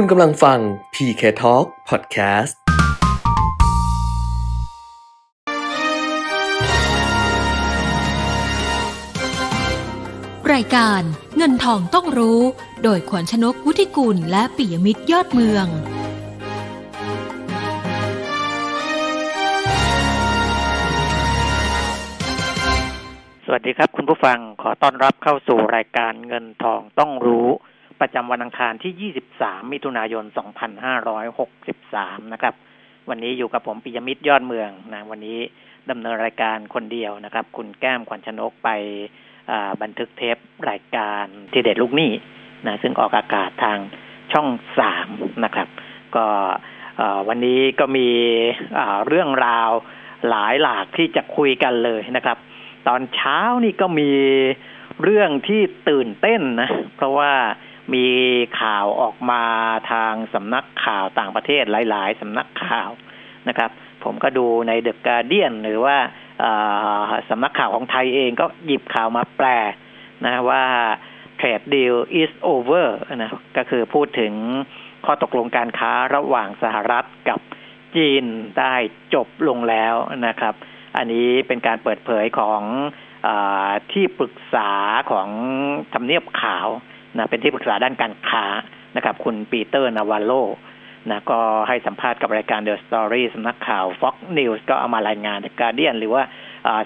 คุณกำลังฟัง PK Talk Podcast รายการเงินทองต้องรู้ โดยขวัญชนกุธิกุลและปิยมิตรยอดเมือง สวัสดีครับคุณผู้ฟังขอต้อนรับเข้าสู่รายการเงินทองต้องรู้ ประจำวันอังคารที่ 23 มิถุนายน 2563 นะครับ วันนี้อยู่กับผมปิยมิตรยอดเมืองนะ วันนี้ดำเนินรายการคนเดียวนะครับ คุณแก้มขวัญชนกไปบันทึกเทปรายการทีเด็ดลูกหนี้นะซึ่งออกอากาศทางช่องสามนะครับ ก็วันนี้ก็มีเรื่องราวหลายหลากที่จะคุยกันเลยนะครับ ตอนเช้านี่ก็มีเรื่องที่ตื่นเต้นนะ เพราะว่า มีข่าวออกมาทางสำนักข่าวต่างประเทศหลาย ๆสำนักข่าวนะครับ ผมก็ดูในเดอะการเดียนหรือว่าสำนักข่าวของไทยเองก็หยิบข่าวมาแปลนะว่า trade deal is over นะก็คือพูดถึงข้อตกลงการค้าระหว่างสหรัฐกับจีนได้จบลงแล้วนะครับ อันนี้เป็นการเปิดเผยของอที่ปรึกษาของทำเนียบข่าว นะเป็นที่ปรึกษาด้านการค้านะครับ คุณปีเตอร์นาวาโลนะก็ให้สัมภาษณ์กับรายการ The Story สำนักข่าว Fox News ก็เอามารายงาน The Guardian หรือว่า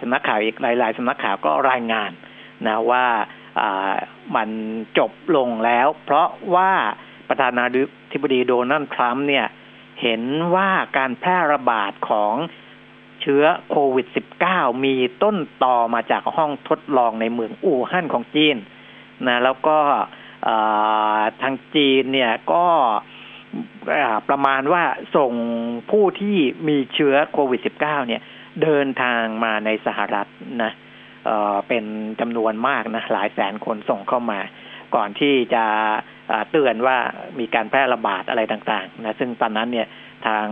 สำนักข่าวอีกหลายๆสำนักข่าวก็รายงานนะว่ามันจบลงแล้ว เพราะว่าประธานาธิบดีโดนัลด์ทรัมป์เนี่ย เห็นว่าการแพร่ระบาดของเชื้อโควิด -19 มีต้นต่อมาจากห้องทดลองในเมืองอู่ฮั่นของจีนนะแล้วก็ ทางจีนเนี่ยก็ประมาณว่าส่งผู้ที่มีเชื้อโควิด -19 เนี่ยเดินทางมาในสหรัฐนะเเป็นจำนวนมากนะหลายแสนคนส่งเข้ามา ก่อนที่จะเตือนว่ามีการแพร่ระบาดอะไรต่างๆนะซึ่งตอนนั้นเนี่ยทาง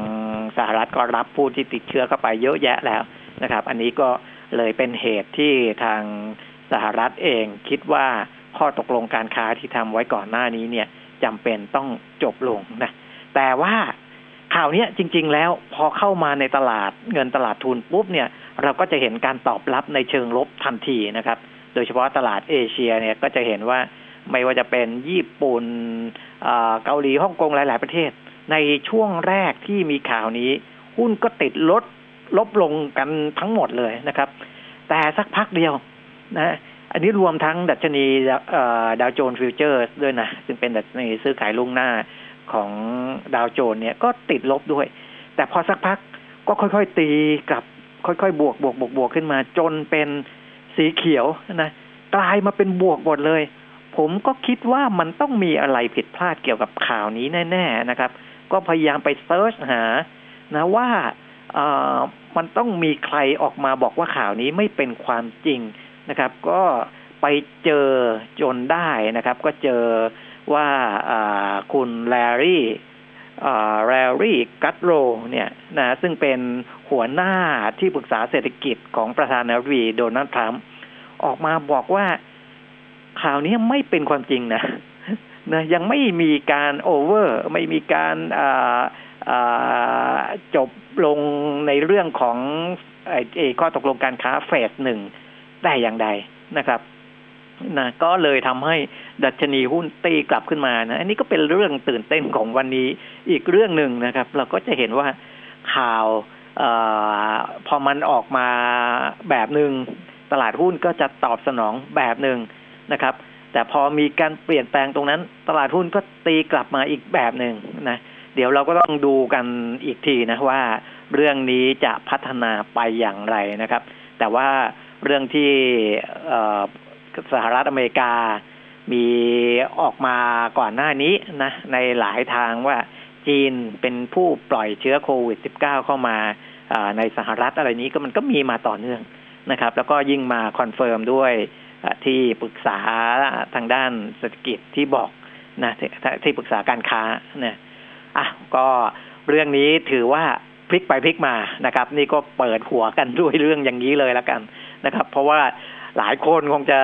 สหรัฐก็รับผู้ที่ติดเชื้อเข้าไปเยอะแยะแล้วนะครับ อันนี้ก็เลยเป็นเหตุที่ทางสหรัฐเองคิดว่า ข้อตกลงการค้าที่ทำไว้ก่อนหน้านี้เนี่ยจำเป็นต้องจบลงนะแต่ว่าข่าวนี้จริง ๆ แล้วพอเข้ามาในตลาดเงินตลาดทุนปุ๊บเนี่ย เราก็จะเห็นการตอบรับในเชิงลบทันทีนะครับ โดยเฉพาะตลาดเอเชียเนี่ยก็จะเห็นว่าไม่ว่าจะเป็นญี่ปุ่นเกาหลีฮ่องกงหลาย ๆ ประเทศ ในช่วงแรกที่มีข่าวนี้ หุ้นก็ติดลดลบลงกันทั้งหมดเลยนะครับ แต่สักพักเดียวนะ อันนี้รวมทั้งดัชนีดาวโจนส์ futures ด้วยนะ ซึ่งเป็นดัชนีซื้อขายล่วงหน้าของดาวโจนส์เนี่ยก็ติดลบด้วย แต่พอสักพักก็ค่อยๆตีกลับ ค่อยๆ บวกบวกบวกบวกขึ้นมาจนเป็นสีเขียวนะกลายมาเป็นบวกหมดเลย ผมก็คิดว่ามันต้องมีอะไรผิดพลาดเกี่ยวกับข่าวนี้แน่ ๆนะครับ ก็พยายามไปเซิร์ชหานะว่ามันต้องมีใครออกมาบอกว่าข่าวนี้ไม่เป็นความจริง นะครับ ก็ไปเจอจนได้นะครับ ก็เจอว่าคุณแลรี่แลรี่กัตโรเนี่ยนะซึ่งเป็นหัวหน้าที่ปรึกษาเศรษฐกิจของประธานาธิบดีโดนัลด์ทรัมป์ออกมาบอกว่าข่าวนี้ไม่เป็นความจริงนะนะยังไม่มีการโอเวอร์ ไม่มีการจบลงในเรื่องของไอ้ข้อตกลงการค้าเฟสหนึ่ง แต่อย่างใดนะครับนะก็เลยทำให้ดัชนีหุ้นตีกลับขึ้นมานะอันนี้ก็เป็นเรื่องตื่นเต้นของวันนี้อีกเรื่องหนึ่งนะครับ เราก็จะเห็นว่าข่าวอพอมันออกมาแบบหนึ่งตลาดหุ้นก็จะตอบสนองแบบหนึ่งนะครับ แต่พอมีการเปลี่ยนแปลงตรงนั้น ตลาดหุ้นก็ตีกลับมาอีกแบบหนึ่งนะเดี๋ยวเราก็ต้องดูกันอีกทีนะว่า เรื่องนี้จะพัฒนาไปอย่างไรนะครับ แต่ว่า เรื่องที่สหรัฐอเมริกามีออกมาก่อนหน้านี้นะในหลายทางว่าจีนเป็นผู้ปล่อยเชื้อโควิด -19 เข้ามาในสหรัฐอะไรนี้ก็มันก็มีมาต่อเนื่องนะครับ แล้วก็ยิ่งมา confirm ด้วยที่ปรึกษาทางด้านเศรษฐกิจที่บอกนะที่ปรึกษาการค้าเนี่ยอะก็เรื่องนี้ถือว่าพลิกไปพลิกมานะครับ นี่ก็เปิดหัวกันด้วยเรื่องอย่างนี้เลยแล้วกัน นะครับ เพราะว่าหลายคนคงจะ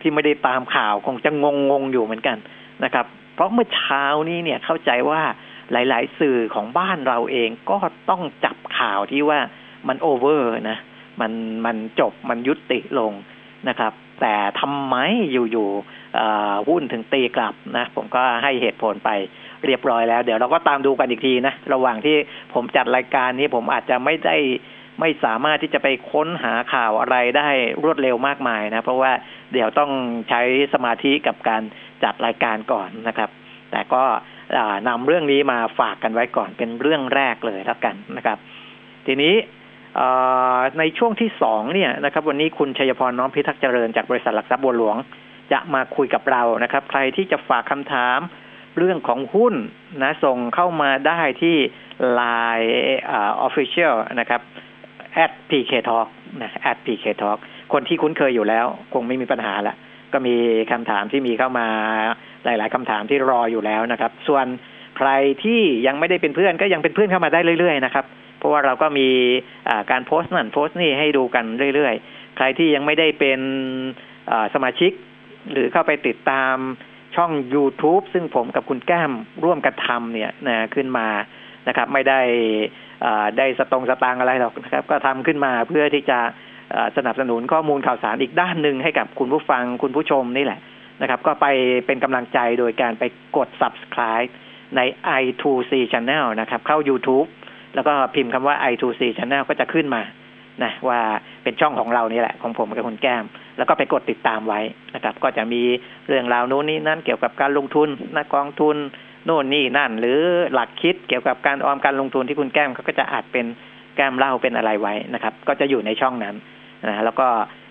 ที่ไม่ได้ตามข่าวคงจะงงงอยู่เหมือนกันนะครับ เพราะเมื่อเช้านี้เนี่ยเข้าใจว่าหลาย ๆ สื่อของบ้านเราเองก็ต้องจับข่าวที่ว่ามันโอเวอร์นะมันมันจบมันยุติลงนะครับ แต่ทำไมอยู่ๆหุ้นถึงตีกลับนะ ผมก็ให้เหตุผลไปเรียบร้อยแล้ว เดี๋ยวเราก็ตามดูกันอีกทีนะ ระหว่างที่ผมจัดรายการนี้ผมอาจจะไม่ได้ ไม่สามารถที่จะไปค้นหาข่าวอะไรได้รวดเร็วมากมายนะ เพราะว่าเดี๋ยวต้องใช้สมาธิกับการจัดรายการก่อนนะครับ แต่ก็นำเรื่องนี้มาฝากกันไว้ก่อนเป็นเรื่องแรกเลยแล้วกันนะครับ ทีนี้ในช่วงที่สองเนี่ยนะครับ วันนี้คุณชัยพรน้อมพิทักษ์เจริญจากบริษัทหลักทรัพย์บัวหลวง จะมาคุยกับเรานะครับ ใครที่จะฝากคำถามเรื่องของหุ้นนะ ส่งเข้ามาได้ที่ Line Official นะครับ at pk talk นะ at pk talk คนที่คุ้นเคยอยู่แล้ว คงไม่มีปัญหาละก็มีคำถามที่มีเข้ามาหลาย ๆคำถามที่รออยู่แล้วนะครับ ส่วนใครที่ยังไม่ได้เป็นเพื่อนก็ยังเป็นเพื่อนเข้ามาได้เรื่อย ๆ นะครับ เพราะว่าเราก็มีการโพสต์นั่นโพสต์นี่ให้ดูกันเรื่อย ๆ ใครที่ยังไม่ได้เป็นสมาชิก หรือเข้าไปติดตามช่อง YouTube ซึ่งผมกับคุณแก้มร่วมกันทำเนี่ยนะขึ้นมานะครับ ไม่ได้ ได้สตรงสตางอะไรหรอกนะครับ ก็ทำขึ้นมาเพื่อที่จะสนับสนุนข้อมูลข่าวสารอีกด้านหนึ่งให้กับคุณผู้ฟังคุณผู้ชมนี่แหละนะครับ ก็ไปเป็นกำลังใจโดยการไปกด subscribe ใน i2c channel นะครับ เข้า YouTube แล้วก็พิมพ์คำว่า i2c channel ก็จะขึ้นมานะว่าเป็นช่องของเรานี่แหละ ของผมกับคุณแก้ม แล้วก็ไปกดติดตามไว้นะครับ ก็จะมีเรื่องราวโน้นนี้นั่นเกี่ยวกับการลงทุนนะกองทุน โน่นนี่นั่น หรือหลักคิดเกี่ยวกับการออมการลงทุนที่คุณแก้มเขาก็จะอาจเป็นแก้มเล่าเป็นอะไรไว้นะครับ ก็จะอยู่ในช่องนั้นนะแล้วก็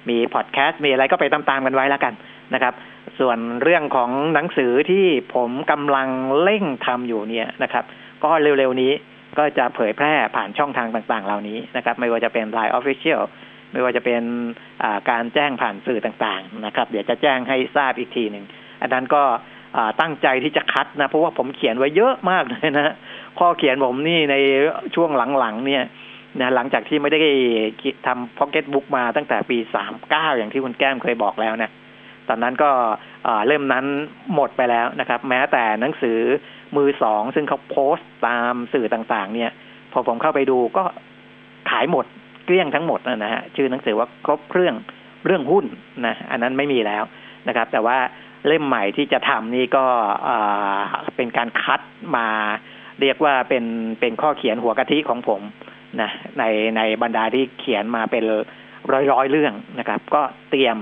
มีพอดแคสต์มีอะไรก็ไปตามๆกันไว้แล้วกันนะครับ ส่วนเรื่องของหนังสือที่ผมกำลังเร่งทำอยู่เนี่ยนะครับ ก็เร็วๆนี้ก็จะเผยแพร่ผ่านช่องทางต่างๆ เหล่านี้นะครับ ไม่ว่าจะเป็น Line Official ไม่ว่าจะเป็นการแจ้งผ่านสื่อต่างๆนะครับ เดี๋ยวจะแจ้งให้ทราบอีกทีหนึ่งอันนั้นก็ ตั้งใจที่จะคัดนะ เพราะว่าผมเขียนไว้เยอะมากเลยนะข้อเขียนผมนี่ในช่วงหลังๆเนี่ยนะหลังจากที่ไม่ได้ทำพ็อกเก็ตบุ๊กมาตั้งแต่ปีสามเก้าอย่างที่คุณแก้มเคยบอกแล้วนะตอนนั้นก็เล่มนั้นหมดไปแล้วนะครับ แม้แต่หนังสือมือสอง ซึ่งเขาโพสต์ตามสื่อต่างๆ เนี่ย พอผมเข้าไปดูก็ขายหมดเกลี้ยงทั้งหมดนะฮะชื่อหนังสือว่าครบเครื่องเรื่องหุ้นนะอันนั้นไม่มีแล้วนะครับ แต่ว่า เล่มใหม่ที่จะทำนี่ก็เป็นการคัดมาเรียกว่าเป็นเป็นข้อเขียนหัวกะทิของผมนะในในบรรดาที่เขียนมาเป็นร้อยร้อยเรื่องนะครับ ก็เตรียม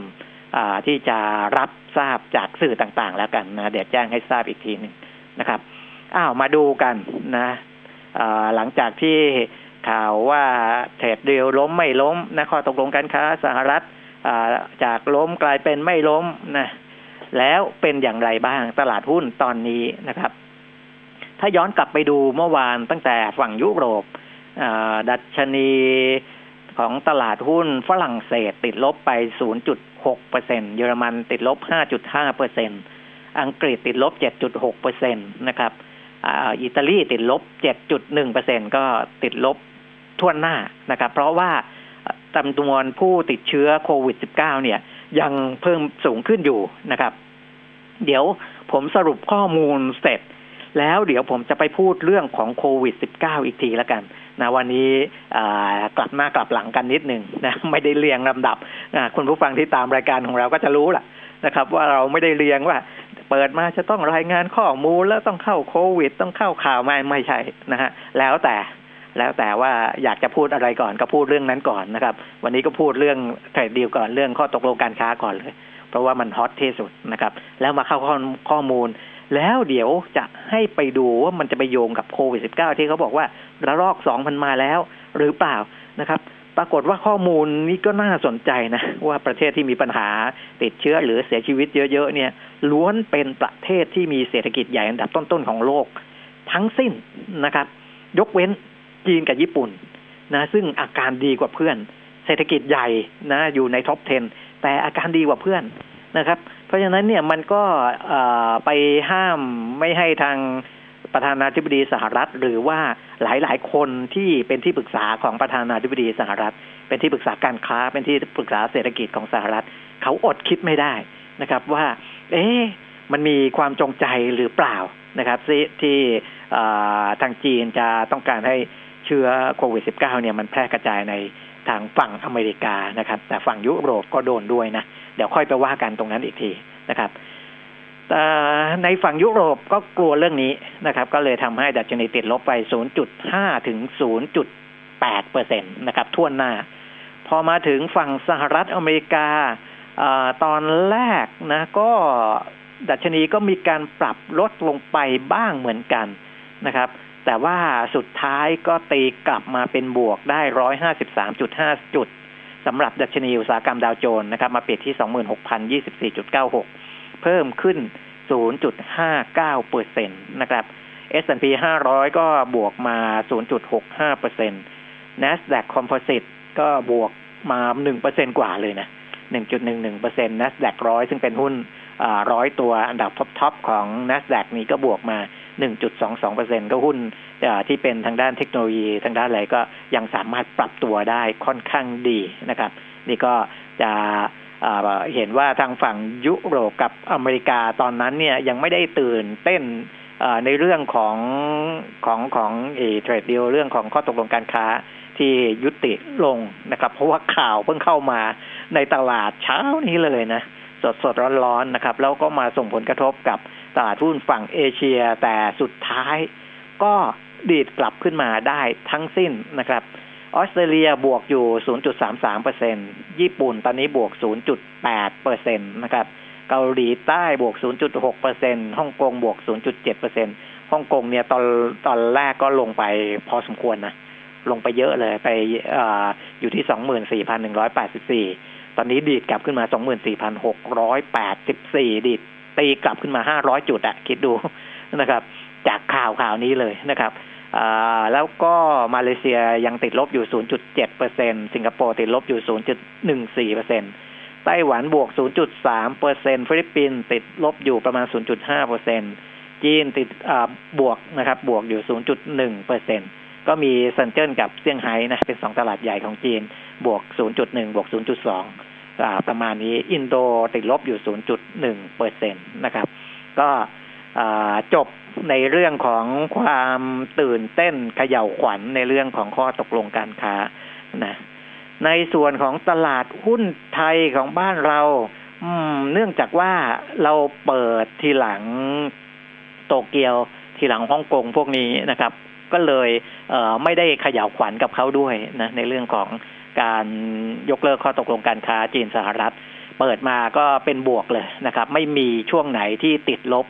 ที่จะรับทราบจากสื่อต่างๆ แล้วกันนะเดี๋ยวแจ้งให้ทราบอีกทีหนึ่งนะครับอ้าวมาดูกันนะหลังจากที่ข่าวว่าเทรดเดียวล้มไม่ล้มนะข้อตกลงการค้าสหรัฐจากล้มกลายเป็นไม่ล้มนะ แล้วเป็นอย่างไรบ้างตลาดหุ้นตอนนี้นะครับ ถ้าย้อนกลับไปดูเมื่อวานตั้งแต่ฝั่งยุโรปดัชนีของตลาดหุ้นฝรั่งเศสติดลบไป 0.6เปอร์เซ็นเยอรมันติดลบ 5.5เปอร์เซ็นอังกฤษติดลบ 7.6เปอร์เซ็นตนะครับอิตาลีติดลบ 7.1เปอร์เซ็นก็ติดลบทั่วหน้านะครับ เพราะว่าจำนวนผู้ติดเชื้อโควิด -19 เนี่ย ยังเพิ่มสูงขึ้นอยู่นะครับ เดี๋ยวผมสรุปข้อมูลเสร็จ แล้วเดี๋ยวผมจะไปพูดเรื่องของโควิด -19 อีกทีแล้วกันนะวันนี้กลับหน้ากลับหลังกันนิดหนึ่งนะไม่ได้เรียงลำดับนะคุณผู้ฟังที่ตามรายการของเราก็จะรู้แหละนะครับ ว่าเราไม่ได้เรียงว่า เปิดมาจะต้องรายงานข้อมูลแล้วต้องเข้าโควิด ต้องเข้าข่าวไม่ไม่ใช่นะฮะแล้วแต่ แล้วแต่ว่าอยากจะพูดอะไรก่อนก็พูดเรื่องนั้นก่อนนะครับ วันนี้ก็พูดเรื่องเทรดดีลก่อนเรื่องข้อตกลงการค้าก่อนเลย เพราะว่ามันฮอตที่สุดนะครับ แล้วมาเข้าข้อข้อมูล แล้วเดี๋ยวจะให้ไปดูว่ามันจะไปโยงกับโควิด -19 ที่เขาบอกว่าระลอกสองพันมาแล้ว หรือเปล่านะครับ ปรากฏว่าข้อมูลนี้ก็น่าสนใจนะ ว่าประเทศที่มีปัญหาติดเชื้อหรือเสียชีวิตเยอะๆเนี่ย ล้วนเป็นประเทศที่มีเศรษฐกิจใหญ่อันดับต้นๆของโลก ทั้งสิ้นนะครับ ยกเว้น จีนกับญี่ปุ่นนะซึ่งอาการดีกว่าเพื่อน เศรษฐกิจใหญ่นะอยู่ในท็อป 10 แต่อาการดีกว่าเพื่อนนะครับ เพราะฉะนั้นเนี่ยมันก็ไปห้ามไม่ให้ทางประธานาธิบดีสหรัฐ หรือว่าหลายๆ คนที่เป็นที่ปรึกษาของประธานาธิบดีสหรัฐ เป็นที่ปรึกษาการค้า เป็นที่ปรึกษาเศรษฐกิจของสหรัฐ เขาอดคิดไม่ได้นะครับว่า เอ๊ะมันมีความจงใจหรือเปล่านะครับที่ทางจีนจะต้องการให้ เชื้อโควิด -19 เนี่ยมันแพร่กระจายในทางฝั่งอเมริกานะครับ แต่ฝั่งยุโรปก็โดนด้วยนะ เดี๋ยวค่อยไปว่ากันตรงนั้นอีกทีนะครับแต่ในฝั่งยุโรปก็กลัวเรื่องนี้นะครับ ก็เลยทำให้ดัชนีติดลบไป 0.5 ถึง 0.8เปอร์เซ็นตนะครับทั่วหน้า พอมาถึงฝั่งสหรัฐอเมริกาอตอนแรกนะ ก็ดัชนีก็มีการปรับลดลงไปบ้างเหมือนกันนะครับ แต่ว่าสุดท้ายก็ตีกลับมาเป็นบวกได้ร้อยห้าสิบสามจุดห้าจุดสำหรับดัชนีอุตสาหกรรมดาวโจนส์นะครับ มาปิดที่สองหมื่นหกพันยี่สิบสี่จุดเก้าหกเพิ่มขึ้นศูนย์จุดห้าเก้าเปอร์เซ็นตนะครับ S&P 500 ก็บวกมา 0.65เปอร์เซ็นต์ NASDAQ Composite ก็บวกมา1เปอร์เซ็นกว่าเลยนะ 1.11เปอร์เซ็นต์ NASDAQ ร้อยซึ่งเป็นหุ้นร้อยตัวอันดับท็อปๆของ NASDAQ นี้ก็บวกมา 1.22เปอร์เซ็นก็หุ้นที่เป็นทางด้านเทคโนโลยีทางด้านอะไรก็ยังสามารถปรับตัวได้ค่อนข้างดีนะครับ นี่ก็จะเห็นว่าทางฝั่งยุโรปกับอเมริกาตอนนั้นเนี่ยยังไม่ได้ตื่นเต้นในเรื่องของของของเอเทรดเดียวเรื่องของข้อตกลงการค้าที่ยุติลงนะครับ เพราะว่าข่าวเพิ่งเข้ามาในตลาดเช้านี้เลยนะ สดสดร้อนๆนะครับ แล้วก็มาส่งผลกระทบกับ ตลาดหุ้นฝั่งเอเชีย แต่สุดท้ายก็ดีดกลับขึ้นมาได้ทั้งสิ้นนะครับออสเตรเลียบวกอยู่ 0.33เปอร์เซ็นญี่ปุ่นตอนนี้บวก 0.8เปอร์เซ็นะครับเกาหลีใต้บวก 0.6เปอร์เซ็นฮ่องกงบวก 0.7เปอร์เซ็นฮ่องกงเนี่ยตอนตอนแรกก็ลงไปพอสมควรนะ ลงไปเยอะเลยไปอยู่ที่ 24,184 ตอนนี้ดีดกลับขึ้นมา 24,684 ดีด ตีกลับขึ้นมา500จุดอะคิดดูนะครับ จากข่าวข่าวนี้เลยนะครับแล้วก็มาเลเซียยังติดลบอยู่ 0.7เปอร์เซ็นต์สิงคโปร์ติดลบอยู่ 0.14เปอร์เซ็นต์ไต้หวันบวก 0.3เปอร์เซ็นต์ฟิลิปปินส์ติดลบอยู่ประมาณ 0.5เปอร์เซ็นต์จีนติดบวกนะครับ บวกอยู่ 0.1เปอร์เซ็นก็มีเซนเจิ้นกับเซี่ยงไฮ้นะ เป็นสองตลาดใหญ่ของจีน บวก 0.1 บวก 0.2 ประมาณนี้ อินโดติดลบอยู่ 0.1เปอร์เซ็นตนะครับ ก็จบในเรื่องของความตื่นเต้นเขย่าขวัญในเรื่องของข้อตกลงการค้านะในส่วนของตลาดหุ้นไทยของบ้านเราเนื่องจากว่าเราเปิดทีหลังโตเกียวทีหลังฮ่องกงพวกนี้นะครับ ก็เลยเไม่ได้ขย่าวขวัญกับเขาด้วยนะในเรื่องของ การยกเลิกข้อตกลงการค้าจีนสหรัฐ เปิดมาก็เป็นบวกเลยนะครับ ไม่มีช่วงไหนที่ติดลบ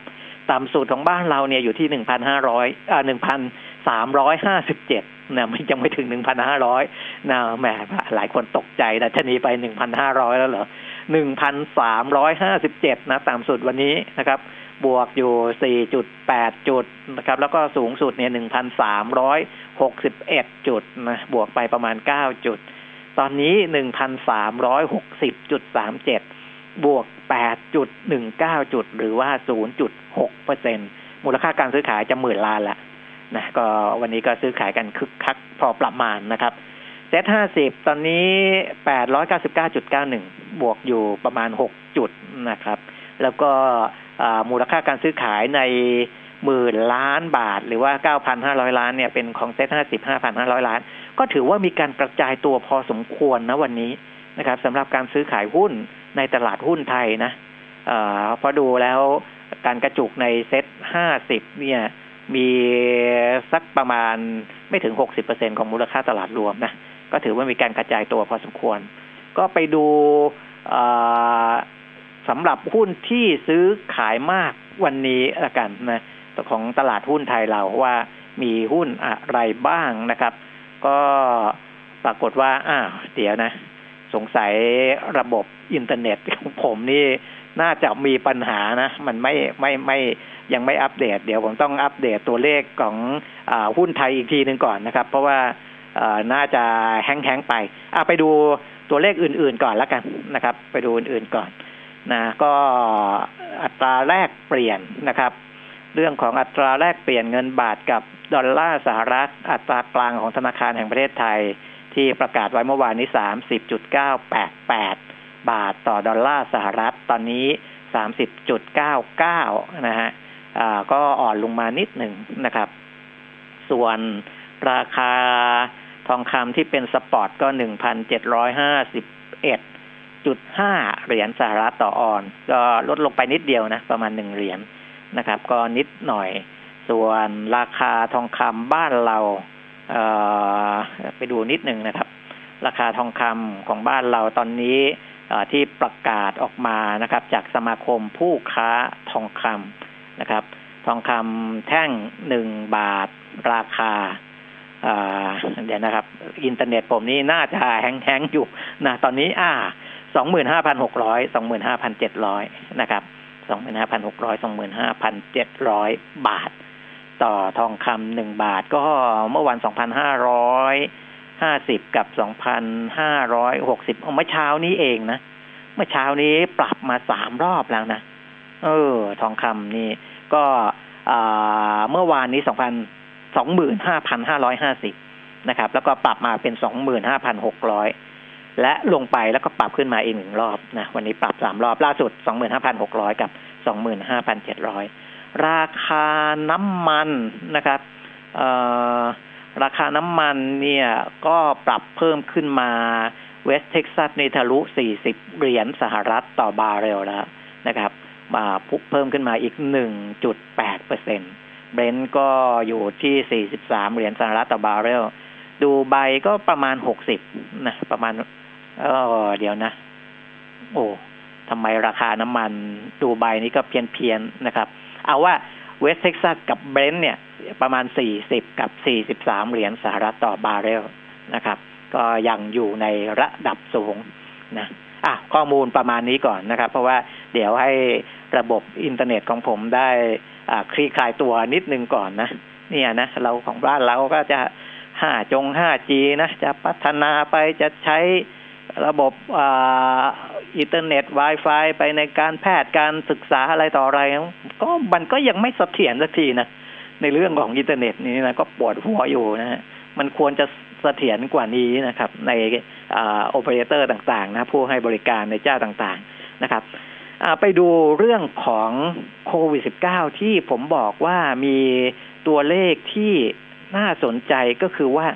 ต่ำสุดของบ้านเราเนี่ยอยู่ที่หนึ่งพันห้าร้อยอ่าหนึ่งพันสามร้อยห้าสิบเจ็ดนะไม่ยังไม่ถึงหนึ่งพันห้าร้อยนะแหมหลายคนตกใจดัชนีไปหนึ่งพันห้าร้อยแล้วเหรอหนึ่งพันสามร้อยห้าสิบเจ็ดนะต่ำสุดวันนี้นะครับ บวกอยู่4.8จุดแปดจุดนะครับ แล้วก็สูงสุดเนี่ย1,361จุดนะบวกไปประมาณ9จุด ตอนนี้1,360.37บจุดสามเจ็ดบวก8.19จุดหนึ่งเก้าจุด หรือว่า0.6เปอร์เซ็นมูลค่าการซื้อขายจะหมื่นล้านละนะก็วันนี้ก็ซื้อขายกันคึกคักพอประมาณนะครับเซ็ตห้าสิบตอนนี้แปดร้อยเก้าสิบเก้าจุดเก้าหนึ่งบวกอยู่ประมาณหกจุดนะครับ แล้วก็มูลค่าการซื้อขายในหมื่นล้านบาท หรือว่าเก้าพันห้าร้อยล้านเนี่ยเป็นของเซ็ตห้าสิบห้าพันห้าร้อยล้าน ก็ถือว่ามีการกระจายตัวพอสมควรนะวันนี้นะครับสำหรับการซื้อขายหุ้นในตลาดหุ้นไทยนะอพอดูแล้วการกระจุกในเซ็ตห้าสิบเนี่ยมีสักประมาณไม่ถึงหกสิบเปอร์เซ็นของมูลค่าตลาดรวมนะก็ถือว่ามีการกระจายตัวพอสมควร ก็ไปดูสำหรับหุ้นที่ซื้อขายมากวันนี้ละกันนะของตลาดหุ้นไทยเราว่ามีหุ้นอะไรบ้างนะครับ ก็ปรากฏว่า อ้าวเดี๋ยวนะ สงสัยระบบอินเทอร์เน็ตของผมนี่น่าจะมีปัญหานะ มันไม่ไม่ไม่ยังไม่อัปเดต เดี๋ยวผมต้องอัปเดตตัวเลขของอหุ้นไทยอีกทีหนึ่งก่อนนะครับ เพราะว่าน่าจะ hang ๆไปไปดูตัวเลขอื่นๆก่อนแล้วกันนะครับ ไปดูอื่นๆก่อนนะก็อัตราแลกเปลี่ยนนะครับ เรื่องของอัตราแลกเปลี่ยนเงินบาทกับ ดอลลาร์สหรัฐ อัตรากลางของธนาคารแห่งประเทศไทย ที่ประกาศไว้เมื่อวานนี้ 30.988 บาทต่อดอลลาร์สหรัฐ ตอนนี้สามสิบจุดเก้าเก้านะฮะก็อ่อนลงมานิดหนึ่งนะครับ ส่วนราคาทองคำที่เป็นสปอร์ตก็หนึ่งพันเจ็ดร้อยห้าสิบเอ็ดจุดห้าเหรียญสหรัฐต่อออน ก็ลดลงไปนิดเดียวนะ ประมาณหนึ่งเหรียญนะครับ ก็นิดหน่อย ส่วนราคาทองคำบ้านเราเไปดูนิดหนึ่งนะครับ ราคาทองคำของบ้านเราตอนนี้ที่ประกาศออกมานะครับ จากสมาคมผู้ค้าทองคำนะครับ ทองคำแท่งหนึ่งบาทราคาเดี๋ยวนะครับ อินเทอร์เน็ตผมนี่น่าจะแห้งๆอยู่นะตอนนี้ อ่าสองหมื่นห้าพันหกร้อยสองหมื่นห้าพันเจ็ดร้อยนะครับสองหมื่นห้าพันหกร้อยสองหมื่นห้าพันเจ็ดร้อยบาท ต่อทองคำหนึ่งบาทก็เมื่อวันสองพันห้าร้อยห้าสิบกับสองพันห้าร้อยหกสิบเมื่อเช้านี้เองนะ เมื่อเช้านี้ปรับมาสามรอบแล้วนะ เออ ทองคำนี่ ก็เมื่อวานนี้สองพันสองหมื่นห้าพันห้าร้อยห้าสิบนะครับ แล้วก็ปรับมาเป็นสองหมื่นห้าพันหกร้อยและลงไปแล้วก็ปรับขึ้นมาอีกหนึ่งรอบนะ วันนี้ปรับสามรอบล่าสุดสองหมื่นห้าพันหกร้อยกับสองหมื่นห้าพันเจ็ดร้อย ราคาน้ำมันนะครับราคาน้ำมันเนี่ยก็ปรับเพิ่มขึ้นมาเวสเท็กซัสในทะลุสี่สิบเหรียญสหรัฐต่อบาร์เรลแล้วนะครับมาเพิ่มขึ้นมาอีกหนึ่งจุดแปดเปอร์เซ็นต์เบรนท์ก็อยู่ที่สี่สิบสามเหรียญสหรัฐต่อบาร์เรล ดูไบก็ประมาณหกสิบนะ ประมาณ เออเดี๋ยวนะ โอ้ทำไมราคาน้ำมันดูไบนี้ก็เพี้ยนเพี้ยนนะครับ เอาว่าเวสเท็กซัสกับเบรนท์เนี่ย ประมาณสี่สิบกับสี่สิบสามเหรียญสหรัฐต่อบาร์เรลนะครับ ก็ยังอยู่ในระดับสูงนะอะข้อมูลประมาณนี้ก่อนนะครับ เพราะว่าเดี๋ยวให้ระบบอินเทอร์เน็ตของผมได้อ่าคลี่คลายตัวนิดนึงก่อนนะเนี่ยนะเราของบ้านเราก็จะห้าจงห้า G นะ จะพัฒนาไปจะใช้ระบบ อินเทอร์เน็ต Wi-Fi ไปในการแพทย์การศึกษาอะไรต่ออะไร ก็มันก็ยังไม่เสถียรสักทีนะในเรื่องของอินเทอร์เน็ตนี้นะก็ปวดหัวอยู่นะฮะมันควรจะเสถียรกว่านี้นะครับ ในโอเปอเรเตอร์ต่างๆ นะผู้ให้บริการในเจ้าต่างๆนะครับไปดูเรื่องของโควิด -19 ที่ผมบอกว่ามีตัวเลขที่น่าสนใจก็คือว่า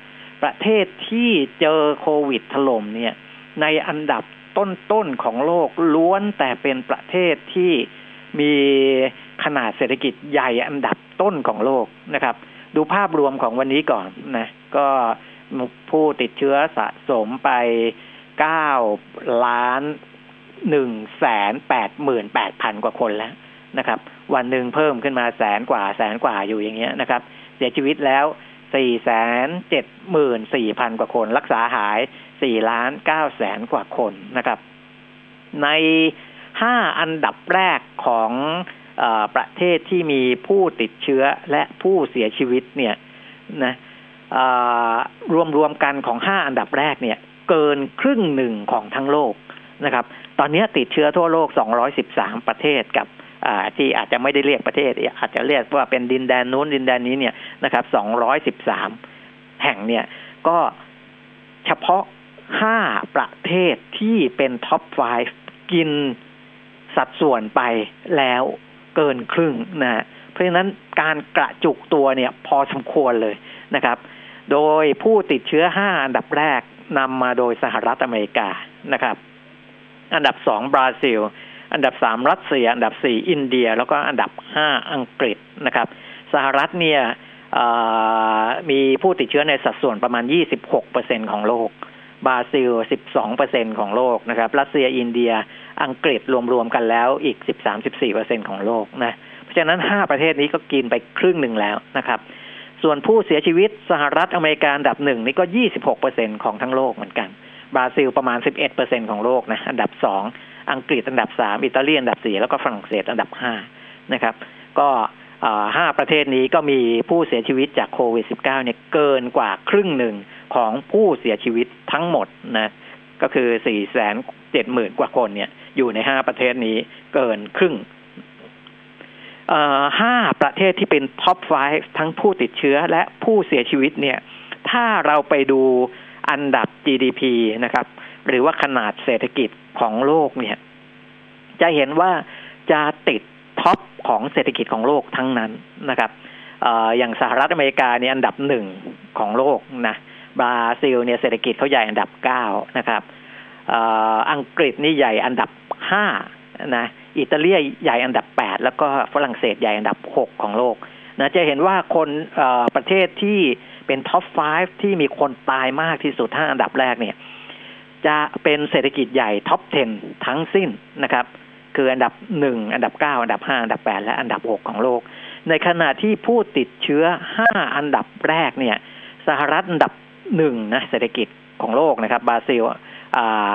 ประเทศที่เจอโควิดถล่มเนี่ย ในอันดับ ต้นๆของโลกล้วนแต่เป็นประเทศที่มีขนาดเศรษฐกิจใหญ่อันดับต้นของโลกนะครับ ดูภาพรวมของวันนี้ก่อนนะ ก็ผู้ติดเชื้อสะสมไปเก้าล้านหนึ่งแสนแปดหมื่นแปดพันกว่าคนแล้วนะครับ วันหนึ่งเพิ่มขึ้นมาแสนกว่าแสนกว่าอยู่อย่างเงี้ยนะครับ เสียชีวิตแล้วสี่แสนเจ็ดหมื่นสี่พันกว่าคนรักษาหาย สี่ล้านเก้าแสนกว่าคนนะครับ ในห้าอันดับแรกของอประเทศที่มีผู้ติดเชื้อและผู้เสียชีวิตเนี่ยนะรวมรวมกันของห้าอันดับแรกเนี่ย เกินครึ่งหนึ่งของทั้งโลกนะครับ ตอนนี้ติดเชื้อทั่วโลก 213 ประเทศกับที่อาจจะไม่ได้เรียกประเทศ อาจจะเรียกว่าเป็นดินแดนนู้นดินแดนนี้เนี่ยนะครับ 213 แห่งเนี่ย ก็เฉพาะ 5ประเทศที่เป็นท็อป 5 กินสัดส่วนไปแล้วเกินครึ่งนะเพราะฉะนั้นการกระจุกตัวเนี่ยพอสมควรเลยนะครับ โดยผู้ติดเชื้อ5อันดับแรกนำมาโดยสหรัฐอเมริกานะครับ อันดับสองบราซิล อันดับสามรัสเซีย อันดับสี่อินเดีย แล้วก็อันดับห้าอังกฤษนะครับ สหรัฐเนี่ยมีผู้ติดเชื้อในสัดส่วนประมาณ 26เปอร์เซ็นต์ของโลก บราซิล 12เปอร์เซ็นต์ของโลกนะครับ รัสเซียอินเดีย อังกฤษรวมๆกันแล้วอีก 13-14เปอร์เซ็นของโลกนะ เพราะฉะนั้น 5 ประเทศนี้ก็กินไปครึ่งหนึ่งแล้วนะครับ ส่วนผู้เสียชีวิตสหรัฐอเมริกาอันดับหนึ่งนี่ก็ 26เปอร์เซ็นของทั้งโลกเหมือนกัน บราซิลประมาณ 11เปอร์เซ็นของโลกนะ อันดับสองอังกฤษอันดับสามอิตาลีอันดับสี่แล้วก็ฝรั่งเศสอันดับห้านะครับ ก็ห้าประเทศนี้ก็มีผู้เสียชีวิตจากโควิด -19 เนี่ยเกินกว่าครึ่งหนึ่ง ของผู้เสียชีวิตทั้งหมดนะ ก็คือสี่แสนเจ็ดหมื่นกว่าคนเนี่ย อยู่ในห้าประเทศนี้เกินครึ่งห้าประเทศที่เป็น top five ทั้งผู้ติดเชื้อและผู้เสียชีวิตเนี่ย ถ้าเราไปดูอันดับ GDP นะครับ หรือว่าขนาดเศรษฐกิจของโลกเนี่ย จะเห็นว่าจะติด top ของเศรษฐกิจของโลกทั้งนั้นนะครับอย่างสหรัฐอเมริกาเนี่ยอันดับหนึ่งของโลกนะ บราซิลเนี่ยเศรษฐกิจเขาใหญ่อันดับเก้านะครับอังกฤษนี่ใหญ่อันดับห้านะอิตาลีใหญ่อันดับแปดแล้วก็ฝรั่งเศสใหญ่อันดับหกของโลกนะจะเห็นว่าคนประเทศที่เป็นท็อป 5 ที่มีคนตายมากที่สุดห้าอันดับแรกเนี่ย จะเป็นเศรษฐกิจใหญ่ท็อป 10 ทั้งสิ้นนะครับ คืออันดับหนึ่งอันดับเก้าอันดับห้าอันดับแปดและอันดับหกของโลก ในขณะที่ผู้ติดเชื้อห้าอันดับแรกเนี่ย สหรัฐอันดับ หนึ่งนะเศรษฐกิจของโลกนะครับบราซิล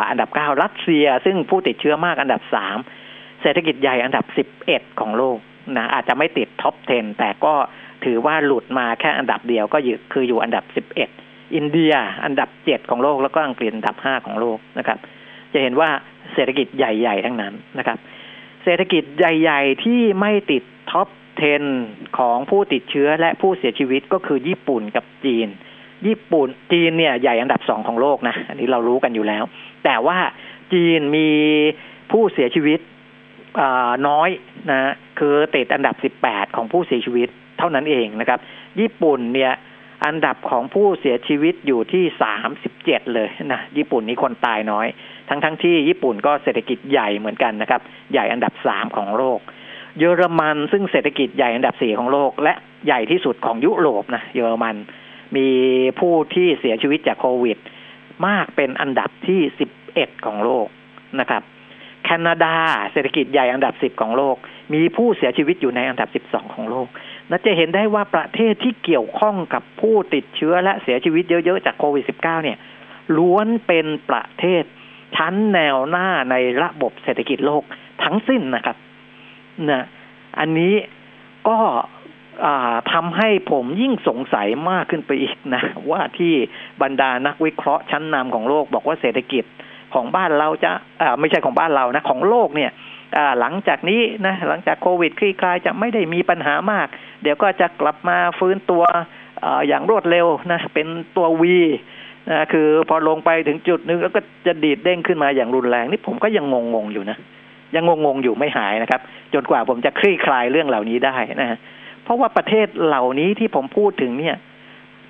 อันดับเก้ารัสเซีย ซึ่งผู้ติดเชื้อมากอันดับสามเศรษฐกิจใหญ่อันดับสิบเอ็ดของโลกนะอาจจะไม่ติด top 10 แต่ก็ถือว่าหลุดมาแค่อันดับเดียวก็อยู่คืออยู่อันดับสิบเอ็ดอินเดียอันดับเจ็ดของโลกแล้วก็อังกฤษอันดับห้าของโลกนะครับ จะเห็นว่าเศรษฐกิจใหญ่ๆ ทั้งนั้นนะครับ เศรษฐกิจใหญ่ๆ ที่ไม่ติดท็อป 10 ของผู้ติดเชื้อและผู้เสียชีวิตก็คือญี่ปุ่นกับจีน ญี่ปุ่นจีนเนี่ยใหญ่อันดับสองของโลกนะ อันนี้เรารู้กันอยู่แล้ว แต่ว่าจีนมีผู้เสียชีวิตน้อยนะคือติดอันดับสิบแปดของผู้เสียชีวิตเท่านั้นเองนะครับ ญี่ปุ่นเนี่ยอันดับของผู้เสียชีวิตอยู่ที่สามสิบเจ็ดเลยนะญี่ปุ่นนี้คนตายน้อย ทั้งทั้งที่ญี่ปุ่นก็เศรษฐกิจใหญ่เหมือนกันนะครับ ใหญ่อันดับสามของโลก เยอรมันซึ่งเศรษฐกิจใหญ่อันดับสี่ของโลก และใหญ่ที่สุดของยุโรปนะเยอรมัน มีผู้ที่เสียชีวิตจากโควิด มากเป็นอันดับที่สิบเอ็ดของโลกนะครับ แคนาดาเศรษฐกิจใหญ่อันดับสิบของโลก มีผู้เสียชีวิตอยู่ในอันดับสิบสองของโลกน่าจะเห็นได้ว่าประเทศที่เกี่ยวข้องกับผู้ติดเชื้อและเสียชีวิตเยอะๆจากโควิด -19 เนี่ย ล้วนเป็นประเทศชั้นแนวหน้าในระบบเศรษฐกิจโลกทั้งสิ้นนะครับนะอันนี้ก็ ทำให้ผมยิ่งสงสัยมากขึ้นไปอีกนะ ว่าที่บรรดานักวิเคราะห์ชั้นนำของโลก บอกว่าเศรษฐกิจของบ้านเราจะไม่ใช่ของบ้านเรานะ ของโลกเนี่ยหลังจากนี้นะหลังจากโควิดคลี่คลายจะไม่ได้มีปัญหามาก เดี๋ยวก็จะกลับมาฟื้นตัวออย่างรวดเร็วนะ เป็นตัววีนะคือพอลงไปถึงจุดนึงแล้วก็จะดีดเด้งขึ้นมาอย่างรุนแรง นี่ผมก็ยังงงงอยู่นะ ยังงงงอยู่ไม่หายนะครับ จนกว่าผมจะคลี่คลายเรื่องเหล่านี้ได้นะ เพราะว่าประเทศเหล่านี้ที่ผมพูดถึงเนี่ย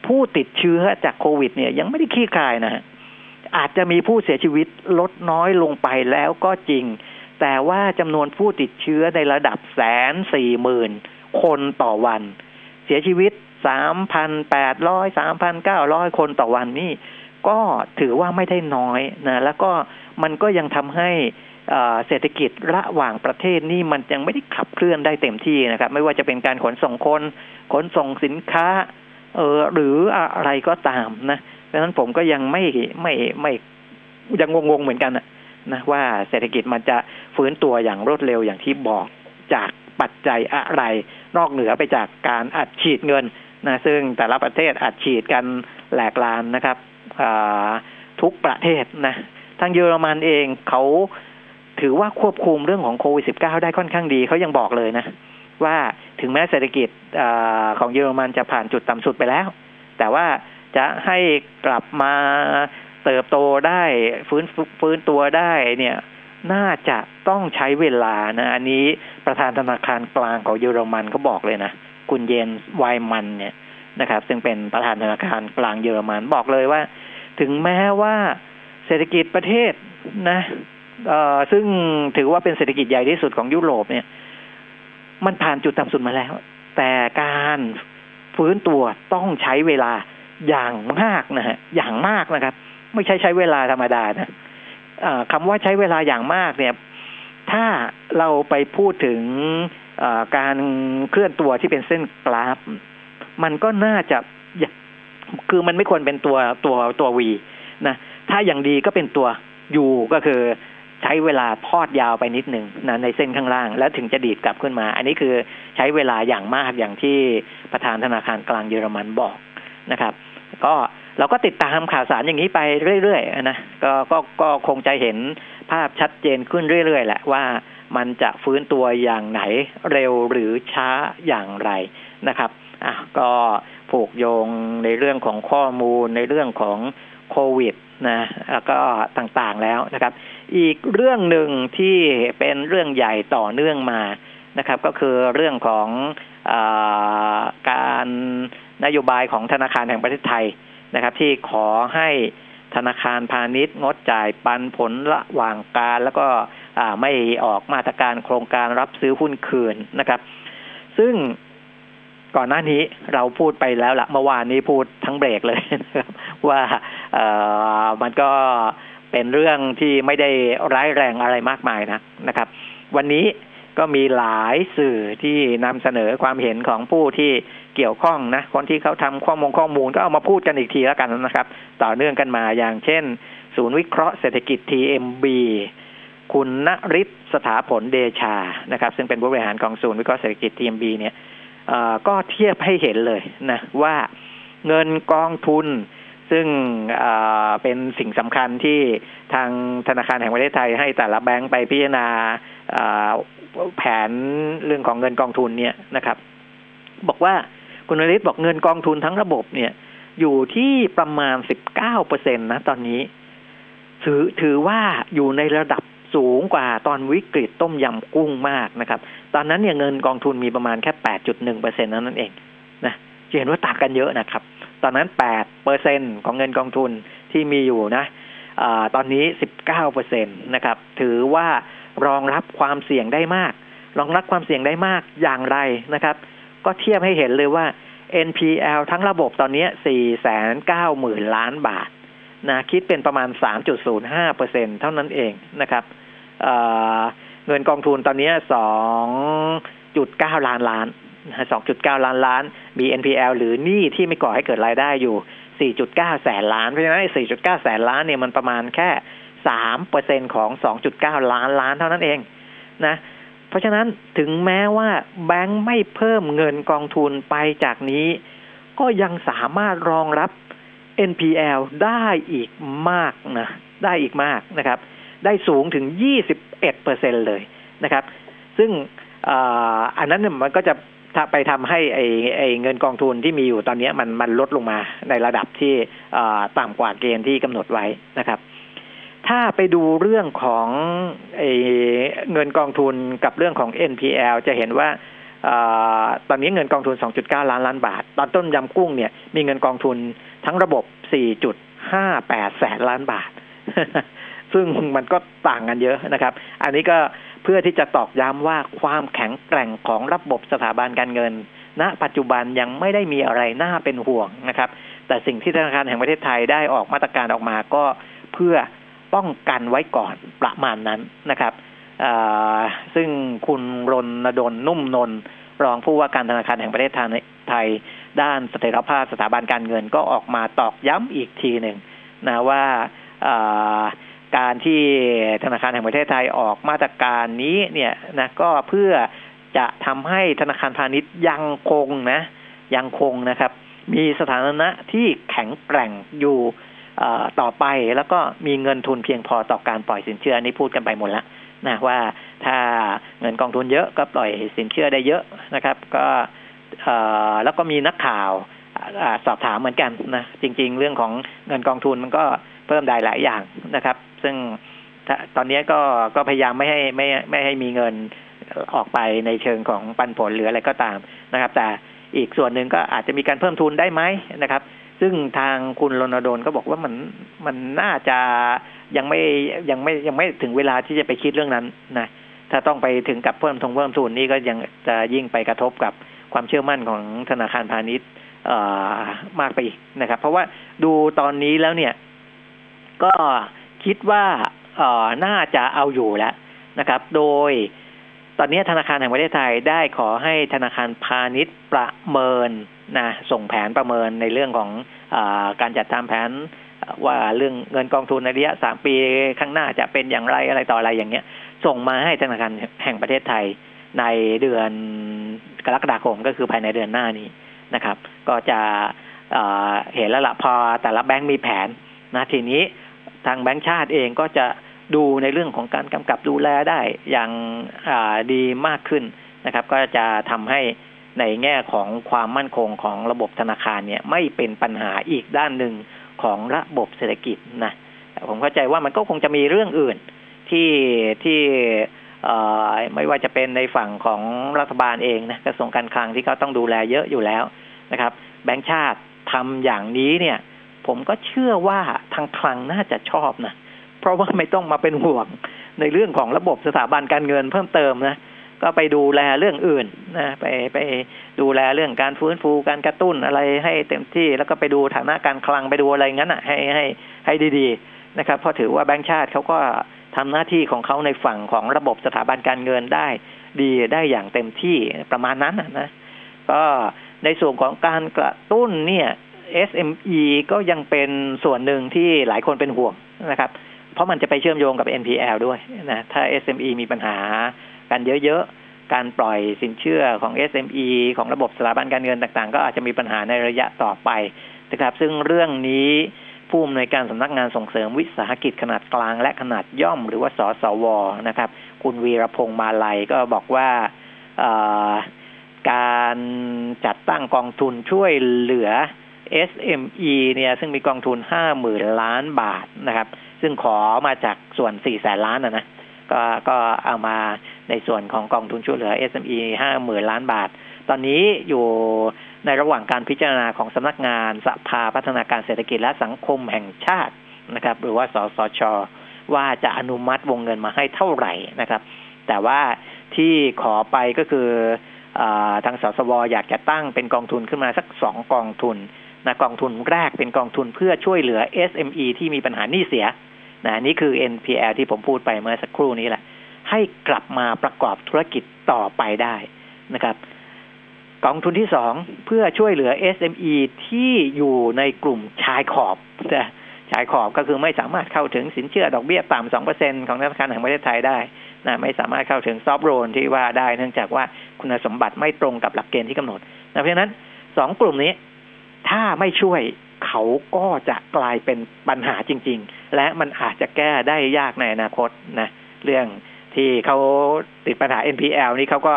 ผู้ติดเชื้อจากโควิด เนี่ย ยังไม่ได้คลี่คลายนะอาจจะมีผู้เสียชีวิตลดน้อยลงไปแล้วก็จริง แต่ว่าจำนวนผู้ติดเชื้อในระดับแสนสี่หมื่นคนต่อวัน เสียชีวิตสามพันแปดร้อยสามพันเก้าร้อยคนต่อวันนี่ก็ถือว่าไม่ได้น้อยนะ แล้วก็มันก็ยังทำให้ เศรษฐกิจระหว่างประเทศนี่มันยังไม่ได้ขับเคลื่อนได้เต็มที่นะครับ ไม่ว่าจะเป็นการขนส่งคน ขนส่งสินค้า เออหรืออะไรก็ตามนะเพราะฉะนั้นผมก็ยังไม่ไม่ไม่ยังงงๆเหมือนกันนะว่าเศรษฐกิจมันจะฟื้นตัวอย่างรวดเร็วอย่างที่บอกจากปัจจัยอะไร นอกเหนือไปจากการอัดฉีดเงินนะซึ่งแต่ละประเทศอัดฉีดกันแหลกลานนะครับทุกประเทศนะทางเยอรมันเองเขา ถือว่าควบคุมเรื่องของโควิด -19 ได้ค่อนข้างดีเขายังบอกเลยนะ ว่าถึงแม้เศรษฐกิจอของเยอรมันจะผ่านจุดต่ำสุดไปแล้ว แต่ว่าจะให้กลับมาเติบโตได้ฟื้นฟื้นตัวได้เนี่ยน่าจะต้องใช้เวลานะอันนี้ประธานธนาคารกลางของเยอรมันเขาบอกเลยนะคุณเยนไวมันเนี่ยนะครับ ซึ่งเป็นประธานธนาคารกลางเยอรมันบอกเลยว่า ถึงแม้ว่าเศรษฐกิจประเทศนะ ซึ่งถือว่าเป็นเศรษฐกิจใหญ่ที่สุดของยุโรปเนี่ย มันผ่านจุดต่ำสุดมาแล้ว แต่การฟื้นตัวต้องใช้เวลาอย่างมากนะฮะอย่างมากนะครับ ไม่ใช่ใช้เวลาธรรมดานะคำว่าใช้เวลาอย่างมากเนี่ย ถ้าเราไปพูดถึงการเคลื่อนตัวที่เป็นเส้นกราฟ มันก็น่าจะคือมันไม่ควรเป็นตัวตัวตัววีนะถ้าอย่างดีก็เป็นตัวยูก็คือ ใช้เวลาทอดยาวไปนิดหนึ่งนะในเส้นข้างล่าง แล้วถึงจะดีดกลับขึ้นมา อันนี้คือใช้เวลาอย่างมากอย่างที่ประธานธนาคารกลางเยอรมันบอกนะครับ ก็เราก็ติดตามข่าวสารอย่างนี้ไปเรื่อยๆนะก็ก็ก็คงจะเห็นภาพชัดเจนขึ้นเรื่อยๆแหละว่ามันจะฟื้นตัวอย่างไหนเร็วหรือช้าอย่างไรนะครับอะก็ผูกโยงในเรื่องของข้อมูลในเรื่องของ โควิดนะแล้วก็ต่างๆแล้วนะครับ อีกเรื่องหนึ่งที่เป็นเรื่องใหญ่ต่อเนื่องมานะครับ ก็คือเรื่องของอการนโยบายของธนาคารแห่งประเทศไทยนะครับ ที่ขอให้ธนาคารพาณิชย์งดจ่ายปันผลระหว่างการแล้วก็ไม่ออกมาตรการโครงการรับซื้อหุ้นคืนนะครับ ซึ่ง ก่อนหน้านี้เราพูดไปแล้วละเมื่อวานนี้พูดทั้งเบรกเลยนะครับว่าเออมันก็เป็นเรื่องที่ไม่ได้ร้ายแรงอะไรมากมายนะนะครับ วันนี้ก็มีหลายสื่อที่นำเสนอความเห็นของผู้ที่เกี่ยวข้องนะ คนที่เขาทำข้อมูลข้อมูลก็เอามาพูดกันอีกทีแล้วกันนะครับ ต่อเนื่องกันมาอย่างเช่น ศูนย์วิเคราะห์เศรษฐกิจ TMB คุณณริศสถาผลเดชานะครับ ซึ่งเป็นผู้บริหารของศูนย์วิเคราะห์เศรษฐกิจ TMB เนี่ย ก็เทียบให้เห็นเลยนะว่าเงินกองทุน ซึ่งเป็นสิ่งสำคัญที่ทางธนาคารแห่งประเทศไทยให้แต่ละแบงก์ไปพิจารณาแผนเรื่องของเงินกองทุนเนี่ยนะครับ บอกว่าคุณนริศบอกเงินกองทุนทั้งระบบเนี่ย อยู่ที่ประมาณสิบเก้าเปอร์เซ็นตนะตอนนี้ ถือถือว่าอยู่ในระดับสูงกว่าตอนวิกฤตต้มยำกุ้งมากนะครับ ตอนนั้นเนี่ยเงินกองทุนมีประมาณแค่แปดจุดหนึ่งเปอร์เซ็นต์นั้นเองนะจะเห็นว่าต่างกันเยอะนะครับ ตอนนั้นแปดเปอร์เซ็นของเงินกองทุนที่มีอยู่นะอตอนนี้สิบเก้าเปอร์เซ็นตนะครับ ถือว่ารองรับความเสี่ยงได้มาก รองรับความเสี่ยงได้มากอย่างไรนะครับ ก็เทียบให้เห็นเลยว่า NPL ทั้งระบบตอนนี้สี่แสนเก้าหมื่นล้านบาทนะคิดเป็นประมาณสามจุดศูนย์ห้าเปอร์เซ็นเท่านั้นเองนะครับ เงินกองทุนตอนนี้สองจุดเก้าล้านล้านสองจุดเก้าล้านล้าน มี NPL หรือหนี้ที่ไม่ก่อให้เกิดรายได้อยู่สี่จุดเก้าแสนล้าน เพราะฉะนั้นสี่จุดเก้าแสนล้านเนี่ยมันประมาณแค่สามเปอร์เซ็นของสองจุดเก้าล้านล้านเท่านั้นเองนะ เพราะฉะนั้นถึงแม้ว่าแบงค์ไม่เพิ่มเงินกองทุนไปจากนี้ ก็ยังสามารถรองรับ NPL ได้อีกมากนะ ได้อีกมากนะครับ ได้สูงถึง 21เปอร์เซ็นเลยนะครับ ซึ่งอันนั้นมันก็จะไปทำให้ไอ้ไอเงินกองทุนที่มีอยู่ตอนนี้มันมันลดลงมาในระดับที่ต่ำกว่าเกณฑ์ที่กำหนดไว้นะครับ ถ้าไปดูเรื่องของเเงินกองทุนกับเรื่องของ NPL จะเห็นว่าอตอนนี้เงินกองทุน 2.9 ล้านล้านบาท ตอนต้นยำกุ้งเนี่ยมีเงินกองทุนทั้งระบบ 4.58 แสนล้านบาท ซึ่งมันก็ต่างกันเยอะนะครับ อันนี้ก็เพื่อที่จะตอกย้ำว่าความแข็งแกร่งของระบบสถาบันการเงิน ณ ปัจจุบันยังไม่ได้มีอะไรน่าเป็นห่วงนะครับ แต่สิ่งที่ธนาคารแห่งประเทศไทยได้ออกมาตรการออกมาก็เพื่อป้องกันไว้ก่อนประมาณนั้นนะครับซึ่งคุณรณดลนุ่มนนรองผู้ว่าการธนาคารแห่งประเทศไทย ด้านเสถียรภาพสถาบันการเงินก็ออกมาตอกย้ำอีกทีหนึ่งนะว่า การที่ธนาคารแห่งประเทศไทยออกมาตรการนี้เนี่ยนะก็เพื่อจะทำให้ธนาคารพาณิชย์ยังคงนะยังคงนะครับ มีสถานะที่แข็งแกร่งอยู่ต่อไปแล้วก็มีเงินทุนเพียงพอต่อการปล่อยสินเชื่อนี่พูดกันไปหมดแล้วนะว่าถ้าเงินกองทุนเยอะก็ปล่อยสินเชื่อได้เยอะนะครับ ก็แล้วก็มีนักข่าวสอบถามเหมือนกันนะจริง ๆ เรื่องของเงินกองทุนมันก็เพิ่มได้หลายอย่างนะครับ ซึ่งตอนนี้ก็ก็พยายามไม่ให้ไม่ไม่ให้มีเงินออกไปในเชิงของปันผลหรืออะไรก็ตามนะครับ แต่อีกส่วนหนึ่งก็อาจจะมีการเพิ่มทุนได้ไหมนะครับ ซึ่งทางคุณรณดลก็บอกว่ามันมันน่าจะยังไม่ยังไม่ยังไม่ถึงเวลาที่จะไปคิดเรื่องนั้นนะถ้าต้องไปถึงกับเพิ่มทงเพิ่มทุนนี่ก็ยังจะยิ่งไปกระทบกับความเชื่อมั่นของธนาคารพาณิชย์มากไปอีกนะครับ เพราะว่าดูตอนนี้แล้วเนี่ย ก็ คิดว่าเออน่าจะเอาอยู่แล้วนะครับ โดยตอนนี้ธนาคารแห่งประเทศไทยได้ขอให้ธนาคารพาณิชย์ประเมินนะส่งแผนประเมินในเรื่องของอการจัดทำแผนว่าเรื่องเงินกองทุนในระยะสามปีข้างหน้าจะเป็นอย่างไรอะไรต่ออะไรอย่างเงี้ย ส่งมาให้ธนาคารแห่งประเทศไทยในเดือนกรกฎาคมก็คือภายในเดือนหน้านี้นะครับ ก็จะเห็นแล้วละพอแต่ละแบงก์มีแผนนะทีนี้ ทางแบงก์ชาติเองก็จะดูในเรื่องของการกำกับดูแลได้อย่างดีมากขึ้นนะครับ ก็จะทำให้ในแง่ของความมั่นคงของระบบธนาคารเนี่ยไม่เป็นปัญหาอีกด้านหนึ่งของระบบเศรษฐกิจนะผมเข้าใจว่ามันก็คงจะมีเรื่องอื่นที่ที่ไม่ว่าจะเป็นในฝั่งของรัฐบาลเองนะกระทรวงการคลังที่เขาต้องดูแลเยอะอยู่แล้วนะครับ แบงค์ชาติทำอย่างนี้เนี่ย ผมก็เชื่อว่าทางคลังน่าจะชอบนะ เพราะว่าไม่ต้องมาเป็นห่วงในเรื่องของระบบสถาบันการเงินเพิ่มเติมนะ ก็ไปดูแลเรื่องอื่นนะไปไปดูแลเรื่องการฟื้นฟูการกระตุ้นอะไรให้เต็มที่ แล้วก็ไปดูฐานะการคลังไปดูอะไรงั้นอะ ให้ให้ให้ดีๆนะครับ เพราะถือว่าแบงก์ชาติเขาก็ทำหน้าที่ของเขาในฝั่งของระบบสถาบันการเงินได้ ดีได้อย่างเต็มที่ประมาณนั้นนะก็ในส่วนของการกระตุ้นเนี่ย SME ก็ยังเป็นส่วนหนึ่งที่หลายคนเป็นห่วงนะครับ เพราะมันจะไปเชื่อมโยงกับ NPL ด้วยนะถ้า SME มีปัญหากันเยอะๆ การปล่อยสินเชื่อของ SME ของระบบสถาบันการเงินต่างๆ ก็อาจจะมีปัญหาในระยะต่อไปนะครับ ซึ่งเรื่องนี้ผู้อำนวยการสำนักงานส่งเสริมวิสาหกิจขนาดกลางและขนาดย่อม หรือว่าสสวนะครับ คุณวีรพงษ์มาลัยก็บอกว่าการจัดตั้งกองทุนช่วยเหลือ SME เนี่ยซึ่งมีกองทุนห้าหมื่นล้านบาทนะครับ ซึ่งขอมาจากส่วนสี่แสนล้านนะนะก็ก็เอามาในส่วนของกองทุนช่วยเหลือ SME ห้าหมื่นล้านบาท ตอนนี้อยู่ในระหว่างการพิจารณาของสำนักงานสภาพัฒนาการเศรษฐกิจและสังคมแห่งชาตินะครับ หรือว่าสสช ว่าจะอนุมัติวงเงินมาให้เท่าไหร่นะครับ แต่ว่าที่ขอไปก็คืออทางสสวอยากจะตั้งเป็นกองทุนขึ้นมาสักสองกองทุน นะกองทุนแรกเป็นกองทุนเพื่อช่วยเหลือ SME ที่มีปัญหาหนี้เสียนะนี่คือ NPL ที่ผมพูดไปเมื่อสักครู่นี้แหละ ให้กลับมาประกอบธุรกิจต่อไปได้นะครับ กองทุนที่สองเพื่อช่วยเหลือ SME ที่อยู่ในกลุ่มชายขอบนะชายขอบก็คือไม่สามารถเข้าถึงสินเชื่อดอกเบี้ยต่ำสองเปอร์เซ็นของธนาคารแห่งประเทศไทยได้นะไม่สามารถเข้าถึงซอฟโรนที่ว่าได้เนื่องจากว่าคุณสมบัติไม่ตรงกับหลักเกณฑ์ที่กำหนดนะเพราะฉะนั้นสองกลุ่มนี้ ถ้าไม่ช่วยเขาก็จะกลายเป็นปัญหาจริง ๆ และมันอาจจะแก้ได้ยากในอนาคตนะเรื่องที่เขาติดปัญหา NPL นี่เขาก็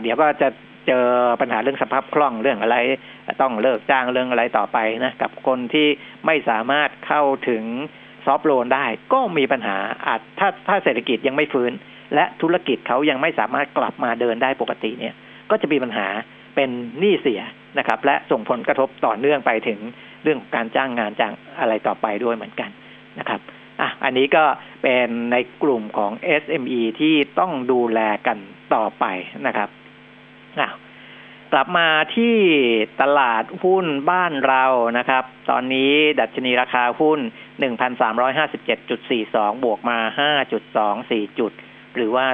เดี๋ยวก็จะเจอปัญหาเรื่องสภาพคล่องเรื่องอะไร ต้องเลิกจ้างเรื่องอะไรต่อไปนะกับคนที่ไม่สามารถเข้าถึงซอฟโลนได้ ก็มีปัญหาอาจถ้าถ้าเศรษฐกิจยังไม่ฟื้น และธุรกิจเขายังไม่สามารถกลับมาเดินได้ปกติเนี่ย ก็จะมีปัญหา เป็นหนี้เสียนะครับ และส่งผลกระทบต่อเนื่องไปถึงเรื่องของการจ้างงานจ้างอะไรต่อไปด้วยเหมือนกันนะครับอะอันนี้ก็เป็นในกลุ่มของ SME ที่ต้องดูแลกันต่อไปนะครับอะกลับมาที่ตลาดหุ้นบ้านเรานะครับ ตอนนี้ดัชนีราคาหุ้น 1,357.42 บวกมา 5.24 จุด หรือว่า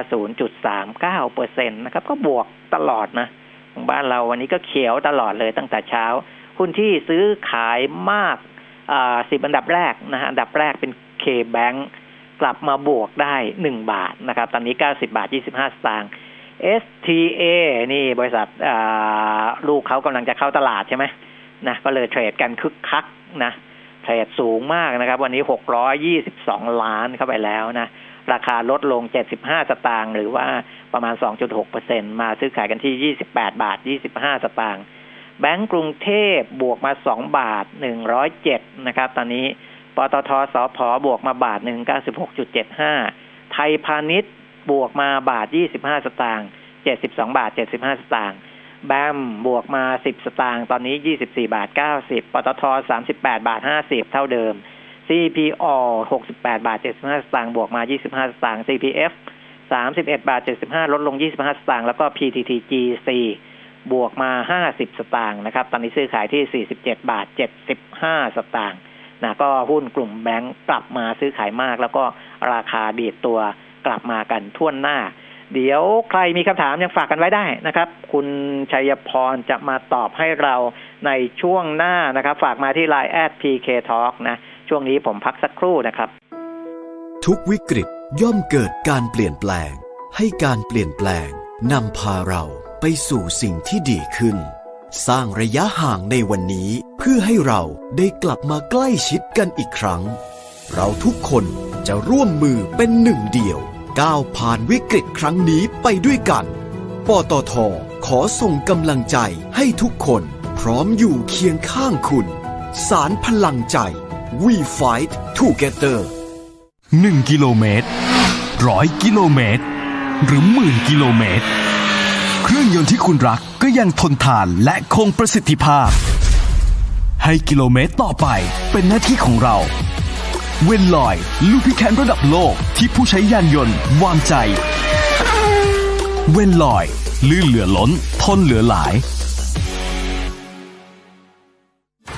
0.39เปอร์เซ็นต์นะครับ ก็บวกตลอดนะ ของบ้านเราวันนี้ก็เขียวตลอดเลยตั้งแต่เช้า หุ้นที่ซื้อขายมากสิบอันดับแรกนะฮะอันดับแรกเป็นเคแบงกลับมาบวกได้หนึ่งบาทนะครับ ตอนนี้เก้าสิบาทยี่สิบห้าสตางค์ STA นี่บริษัทลูกเขากำลังจะเข้าตลาดใช่ไหมนะก็เลยเทรดกันคึกคักนะเทรดสูงมากนะครับ วันนี้หกร้อยี่สิบสองล้านเข้าไปแล้วนะ ราคาลดลง 75 สตางค์หรือว่าประมาณ 2.6เปอร์เซ็นมาซื้อขายกันที่ 28 บาท 25 สตางค์แบงก์กรุงเทพบวกมา 2 บาท 107 นะครับ ตอนนี้ปตทสพบวกมาบาท 196.75 ไทยพาณิชย์บวกมาบาท 25 สตางค์72 บาท 75 สตางค์แบมบวกมา 10 สตางค์ตอนนี้ 24 บาท 90 ปตท 38 บาท 50 เท่าเดิม CPO 68 บาท 75 สตางค์บวกมา 25 สตางค์ CPF 31 บาท 75 ลดลง 25 สตางค์แล้วก็ PTTGC บวกมา 50 สตางค์นะครับ ตอนนี้ซื้อขายที่ 47 บาท 75 สตางค์นะก็หุ้นกลุ่มแบงก์กลับมาซื้อขายมาก แล้วก็ราคาดีดตัวกลับมากันทั่วหน้า เดี๋ยวใครมีคำถามยังฝากกันไว้ได้นะครับ คุณชัยพรจะมาตอบให้เราในช่วงหน้านะครับ ฝากมาที่ Line แอด PK Talk นะ ช่วงนี้ผมพักสักครู่นะครับ ทุกวิกฤตย่อมเกิดการเปลี่ยนแปลง ให้การเปลี่ยนแปลงนำพาเราไปสู่สิ่งที่ดีขึ้น สร้างระยะห่างในวันนี้เพื่อให้เราได้กลับมาใกล้ชิดกันอีกครั้ง เราทุกคนจะร่วมมือเป็นหนึ่งเดียวก้าวผ่านวิกฤตครั้งนี้ไปด้วยกัน ปตท ขอส่งกำลังใจให้ทุกคน พร้อมอยู่เคียงข้างคุณ สารพลังใจ We Fight Together 1กิโลเมตรร้อยกิโลเมตร หรือหมื่นกิโลเมตร เครื่องยนต์ที่คุณรักก็ยังทนทานและคงประสิทธิภาพ ให้กิโลเมตรต่อไปเป็นหน้าที่ของเรา เวนลอยลูพิแคนระดับโลกที่ผู้ใช้ยานยนต์วางใจ เวนลอย ลื่นเหลือล้น ทนเหลือหลาย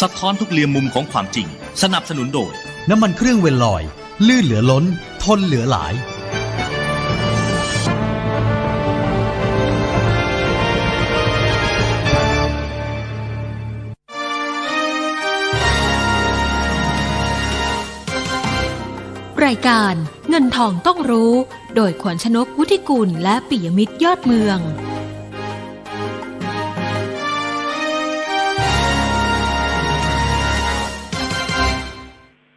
สะท้อนทุกเรียมมุมของความจริง สนับสนุนโดย น้ำมันเครื่องเวลลอย ลื่นเหลือล้น ทนเหลือหลาย รายการเงินทองต้องรู้ โดยขวัญชนกวุฒิกุลและปิยมิตรยอดเมือง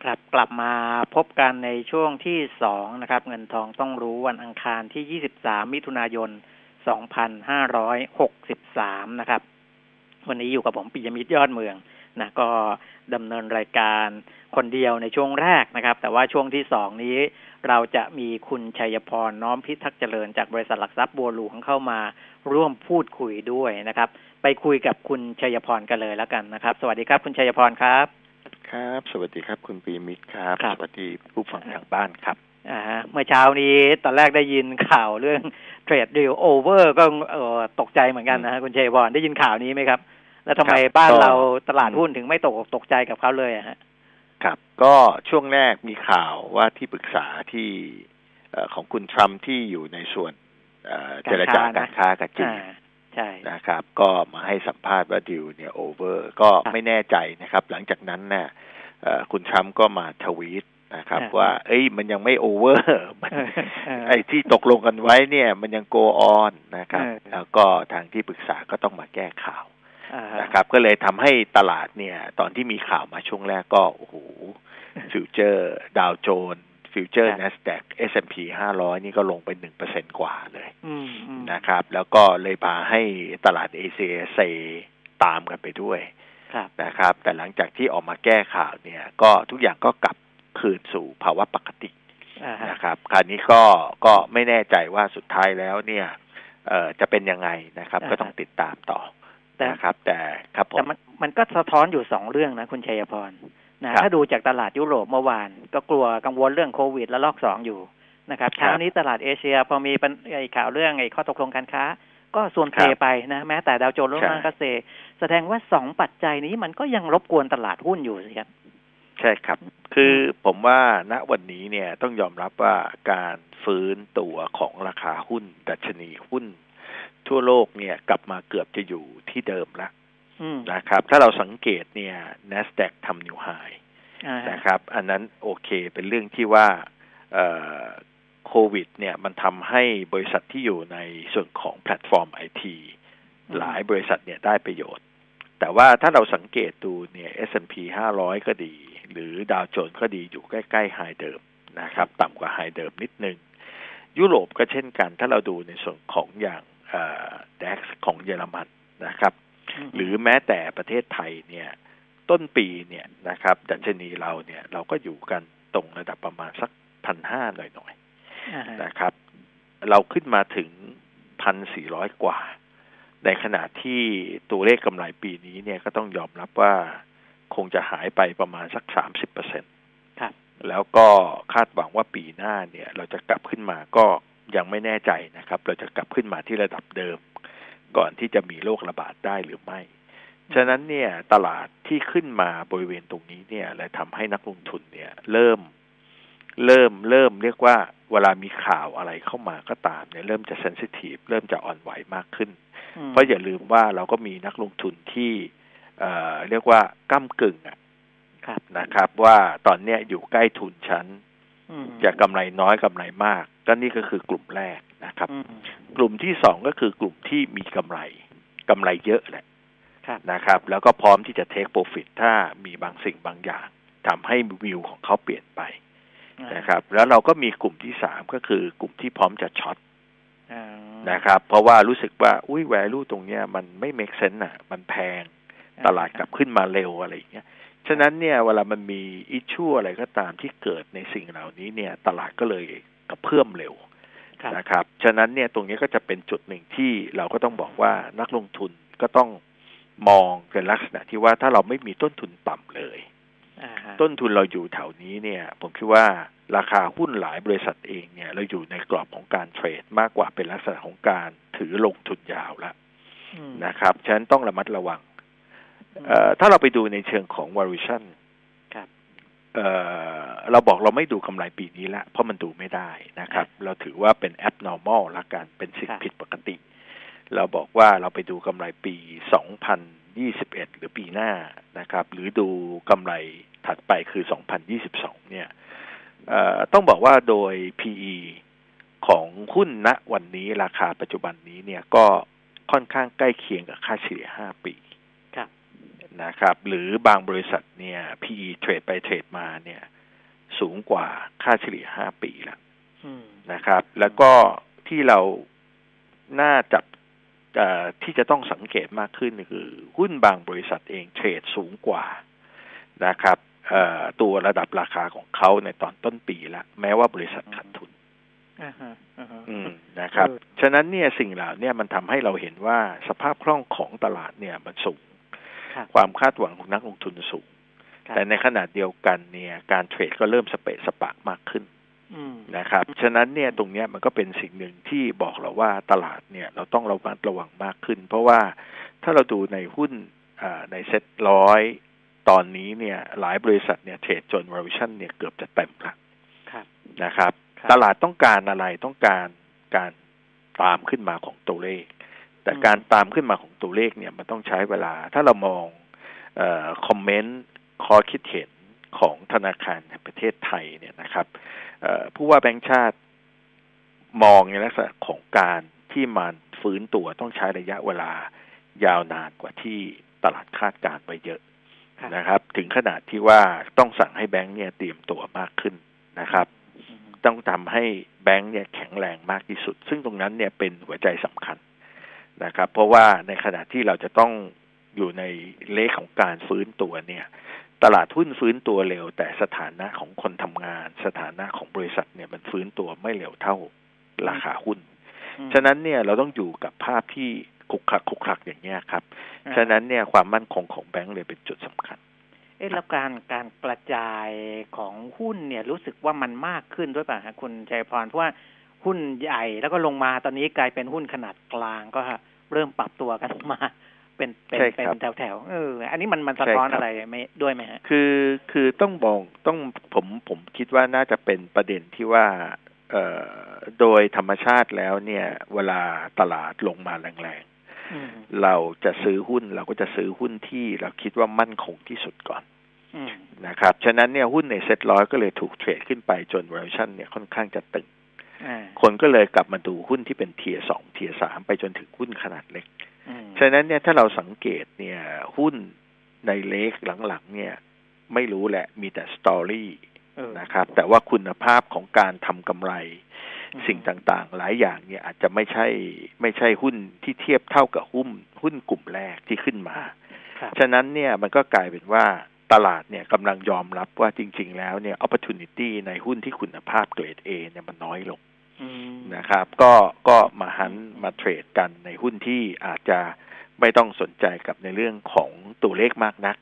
ครับกลับมาพบกันในช่วงที่สองนะครับ เงินทองต้องรู้วันอังคารที่ 23 มิถุนายน 2563 นะครับ วันนี้อยู่กับผมปิยมิตรยอดเมืองนะก็ดำเนินรายการคนเดียวในช่วงแรกนะครับ แต่ว่าช่วงที่สองนี้ เราจะมีคุณชัยพรน้อมพิทักษ์เจริญจากบริษัทหลักทรัพย์บัวหลวงเข้ามาร่วมพูดคุยด้วยนะครับ ไปคุยกับคุณชัยพรกันเลยแล้วกันนะครับ สวัสดีครับ คุณชัยพรครับ ครับ สวัสดีครับคุณปีมิตรครับ ครับ สวัสดีผู้ฟังทางบ้านครับ อ่าฮะเมื่อเช้านี้ตอนแรกได้ยินข่าวเรื่องเทรดดิวโอเวอร์ก็เออตกใจเหมือนกันนะฮะคุณชัยพรได้ยินข่าวนี้ไหมครับ แล้วทำไมครับบ้านก็ เราตลาดหุ้นถึงไม่ตกอกตกใจกับเขาเลยอะฮะ ครับ ก็ช่วงแรกมีข่าวว่าที่ปรึกษาที่เอ่อของคุณทรัมป์ที่อยู่ในส่วนเอ่อเจรจาการค้ากับจีน อ่า ใช่นะครับ ก็มาให้สัมภาษณ์ว่าดิวเนี่ย over ก็ไม่แน่ใจนะครับ หลังจากนั้นเนี่ยเอ่อคุณทรัมป์ก็มาทวีตนะครับอ่าว่า เอ้ย มันยังไม่ over มันเออเออไอ้ที่ตกลงกันไว้เนี่ย มันยัง go on นะครับเออแล้วก็ทางที่ปรึกษาก็ต้องมาแก้ข่าวอ่าฮะนะครับ ก็เลยทำให้ตลาดเนี่ย ตอนที่มีข่าวมาช่วงแรกก็โอ้โหฟิวเจอร์ ดาวโจน ฟิวเจอร์ครับ n a s d a q S&P 500 นี่ก็ลงไปหนึ่งเปอร์เซ็นต์กว่าเลยอืมอืมนะครับ แล้วก็เลยพาให้ตลาดเอเชียเซตามกันไปด้วยครับนะครับ แต่หลังจากที่ออกมาแก้ข่าวเนี่ย ก็ทุกอย่างก็กลับคืนสู่ภาวะปกติอ่าฮะนะครับคราวนี้ก็ก็ไม่แน่ใจว่าสุดท้ายแล้วเนี่ยเอ่อจะเป็นยังไงนะครับ ก็ต้องติดตามต่อแต่นะครับ แต่ครับผแต่มมันมันก็สะท้อนอยู่สองเรื่องนะคุณชัยพร นะครับถ้าดูจากตลาดยุโรปเมื่อวาน ก็กลัวกังวลเรื่องโควิดและลอกสองอยู่นะครับครับเช้านี้ตลาดเอเชียพอมีปัญไอ้ข่าวเรื่องไอ้ข้อตกลงการค้า ก็ส่วนเทครับไปนะแม้แต่ดาวโจนส์ลดใช่ลงก็เซแสดงว่าสองปัจจัยนี้มันก็ยังรบกวนตลาดหุ้นอยู่สิครับใช่ครับ คือผมว่าณวันนี้เนี่ยต้องยอมรับว่าการฟื้นตัวของราคาหุ้น ดัชนีหุ้น ทั่วโลกเนี่ยกลับมาเกือบจะอยู่ที่เดิมแล้วอืม นะครับ ถ้าเราสังเกตเนี่ย NASDAQ ทำนิวไฮอ่าฮะนะครับ อันนั้นโอเคเป็นเรื่องที่ว่าเอ่อโควิด เนี่ยมันทำให้บริษัทที่อยู่ในส่วนของแพลตฟอร์มไอทีหลายบริษัทเนี่ยได้ประโยชน์ แต่ว่าถ้าเราสังเกตดูเนี่ย S&P 500 ก็ดี หรือดาวโจนส์ก็ดีอยู่ใกล้ๆไฮเดิมนะครับ ต่ำกว่าไฮเดิมนิดนึง ยุโรปก็เช่นกัน ถ้าเราดูในส่วนของอย่างเอ่อ DAX ของเยอรมันนะครับม หรือแม้แต่ประเทศไทยเนี่ย ต้นปีเนี่ยนะครับ ดัชนีเราเนี่ย เราก็อยู่กันตรงระดับประมาณสักพันห้าหน่อยอ่าฮะๆนะครับ เราขึ้นมาถึงพันสี่ร้อยกว่า ในขณะที่ตัวเลขกำไรปีนี้เนี่ยก็ต้องยอมรับว่าคงจะหายไปประมาณสักสามสิบเปอร์เซ็นตครับแล้วก็คาดหวังว่าปีหน้าเนี่ย เราจะกลับขึ้นมาก็ยังไม่แน่ใจนะครับ เราจะกลับขึ้นมาที่ระดับเดิม ก่อนที่จะมีโรคระบาดได้หรือไม่ ฉะนั้นเนี่ยตลาดที่ขึ้นมาบริเวณตรงนี้เนี่ยเลยทำให้นักลงทุนเนี่ย เริ่ม เริ่มเริ่มเรียกว่าเวลามีข่าวอะไรเข้ามาก็ตามเนี่ยเริ่มจะเซนซิทีฟเริ่มจะอ่อนไหวมากขึ้นอืมเพราะอย่าลืมว่าเราก็มีนักลงทุนที่เอ่อเรียกว่าก้ากึ่งอะครับนะครับว่าตอนเนี้ยอยู่ใกล้ทุนชั้นอืม จะกำไรน้อยกำไรมาก ก็นี่ก็คือกลุ่มแรกนะครับอืมกลุ่มที่สองก็คือกลุ่มที่มีกำไรกำไรเยอะแหละครับนะครับ แล้วก็พร้อมที่จะเทคโปรฟิตถ้ามีบางสิ่งบางอย่างทำให้วิวของเขาเปลี่ยนไปนะครับ แล้วเราก็มีกลุ่มที่สามก็คือกลุ่มที่พร้อมจะช็อตอ่านะครับ เพราะว่ารู้สึกว่าอุ้ยแวลูตรงเนี้ยมันไม่เม e เซน e อะ มันแพงตลาดกลับขึ้นมาเร็วอะไรอย่างเงี้ย ฉะนั้นเนี่ยเวลามันมีอิชชูอะไรก็ตามที่เกิดในสิ่งเหล่านี้เนี่ย ตลาดก็เลยกระเพื่อมเร็วครับนะครับ ฉะนั้นเนี่ยตรงนี้ก็จะเป็นจุดหนึ่งที่เราก็ต้องบอกว่านักลงทุนก็ต้องมองเป็นลักษณะที่ว่าถ้าเราไม่มีต้นทุนต่ำเลยอ่าฮะต้นทุนเราอยู่แถวนี้เนี่ย ผมคิดว่าราคาหุ้นหลายบริษัทเองเนี่ย เราอยู่ในกรอบของการเทรดมากกว่าเป็นลักษณะของการถือลงทุนยาวแล้วอืมนะครับฉะนั้นต้องระมัดระวังเอ่อ ถ้าเราไปดูในเชิงของ valuation ครับเอ่อเราบอกเราไม่ดูกำไรปีนี้ละ เพราะมันดูไม่ได้นะครับ เราถือว่าเป็น abnormal ละกันเป็นสิ่งครับผิดปกติ เราบอกว่าเราไปดูกำไรปี 2021 หรือปีหน้านะครับ หรือดูกำไรถัดไปคือ 2022 เนี่ยเอ่อต้องบอกว่าโดย PE ของหุ้นณวันนี้ราคาปัจจุบันนี้เนี่ยก็ค่อนข้างใกล้เคียงกับค่าเฉลี่ย 5 ปีครับ นะครับ หรือบางบริษัทเนี่ย PE เทรดไปเทรดมาเนี่ย สูงกว่าค่าเฉลี่ย5ปีแล้วอืมนะครับ แล้วก็ที่เราน่าจับเอ่อที่จะต้องสังเกตมากขึ้นคือ หุ้นบางบริษัทเองเทรดสูงกว่านะครับเอ่อตัวระดับราคาของเขาในตอนต้นปีแล้วแม้ว่าบริษัทขาดทุนอ่าฮะอ่าฮะอืมนะครับเออฉะนั้นเนี่ยสิ่งเหล่าเนี้มันทำให้เราเห็นว่าสภาพคล่องของตลาดเนี่ยมันสูง ครับความคาดหวังของนักลงทุนสูงครับแต่ในขณะเดียวกันเนี่ย การเทรดก็เริ่มสเปะสปะมากขึ้นอืมนะครับ ฉะนั้นเนี่ยตรงเนี้ยมันก็เป็นสิ่งหนึ่งที่บอกเราว่าตลาดเนี่ย เราต้องระมัดระวังมากขึ้น เพราะว่าถ้าเราดูในหุ้นอ่าในเซ็ตร้อยตอนนี้เนี่ยหลายบริษัทเนี่ยเทรดจน valuation เนี่ยเกือบจะเต็มละครับนะครับครับ ตลาดต้องการอะไรต้องการการตามขึ้นมาของตัวเลข แต่อืมการตามขึ้นมาของตัวเลขเนี่ยมันต้องใช้เวลา ถ้าเรามองเออคอมเมนต์ข้อคิดเห็นของธนาคารแห่งประเทศไทยเนี่ยนะครับเอ่อผู้ว่าแบงค์ชาติมองในลักษณะของการที่มันฟื้นตัวต้องใช้ระยะเวลายาวนานกว่าที่ตลาดคาดการณ์ไว้เยอะครับนะครับ ถึงขนาดที่ว่าต้องสั่งให้แบงค์เนี่ยเตรียมตัวมากขึ้นนะครับอืมต้องทำให้แบงค์เนี่ยแข็งแรงมากที่สุด ซึ่งตรงนั้นเนี่ยเป็นหัวใจสำคัญ นะครับ เพราะว่าในขณะที่เราจะต้องอยู่ในเลขของการฟื้นตัวเนี่ย ตลาดหุ้นฟื้นตัวเร็ว แต่สถานะของคนทำงาน สถานะของบริษัทเนี่ยมันฟื้นตัวไม่เร็วเท่าราคาหุ้นอืมฉะนั้นเนี่ยเราต้องอยู่กับภาพที่คุกคักคุกคักอย่างเงี้ยครับอ่าฉะนั้นเนี่ยความมั่นคงของแบงค์เลยเป็นจุดสำคัญ เอ๊ะแล้วการการกระจายของหุ้นเนี่ยรู้สึกว่ามันมากขึ้นด้วยป่ะฮะคุณชัยพรเพราะว่า หุ้นใหญ่แล้วก็ลงมาตอนนี้กลายเป็นหุ้นขนาดกลางก็เริ่มปรับตัวกันมาเป็นเป็นใช่เป็นครับแถวแถวๆเออ อันนี้มันมันสะใช่ท้อนครับอะไรไหมด้วยไหมฮะ คือคือต้องมองต้องผมผมคิดว่าน่าจะเป็นประเด็นที่ว่าเอ่อโดยธรรมชาติแล้วเนี่ย เวลาตลาดลงมาแรงอืมๆเราจะซื้อหุ้นเราก็จะซื้อหุ้นที่เราคิดว่ามั่นคงที่สุดก่อนอืมนะครับ ฉะนั้นเนี่ยหุ้นในเซ็ตร้อยก็เลยถูกเทรดขึ้นไปจน valuation เนี่ยค่อนข้างจะตึงอ่า คนก็เลยกลับมาดูหุ้นที่เป็นเทียสองเทียสามไปจนถึงหุ้นขนาดเล็กอืมฉะนั้นเนี่ยถ้าเราสังเกตเนี่ยหุ้นในเล็กหลังๆเนี่ยไม่รู้แหละมีแต่สตอรี่เออนะครับ แต่ว่าคุณภาพของการทำกำไรอืมสิ่งต่างๆ หลายอย่างเนี่ยอาจจะไม่ใช่ไม่ใช่หุ้นที่เทียบเท่ากับหุ้นหุ้นกลุ่มแรกที่ขึ้นมาครับฉะนั้นเนี่ยมันก็กลายเป็นว่า ตลาดเนี่ยกำลังยอมรับว่าจริง ๆ แล้วเนี่ย opportunity ในหุ้นที่คุณภาพเกรด A เนี่ยมันน้อยลงอืมนะครับ ก็ก็มาหันมา trade กันในหุ้นที่อาจจะไม่ต้องสนใจกับในเรื่องของตัวเลขมากนัก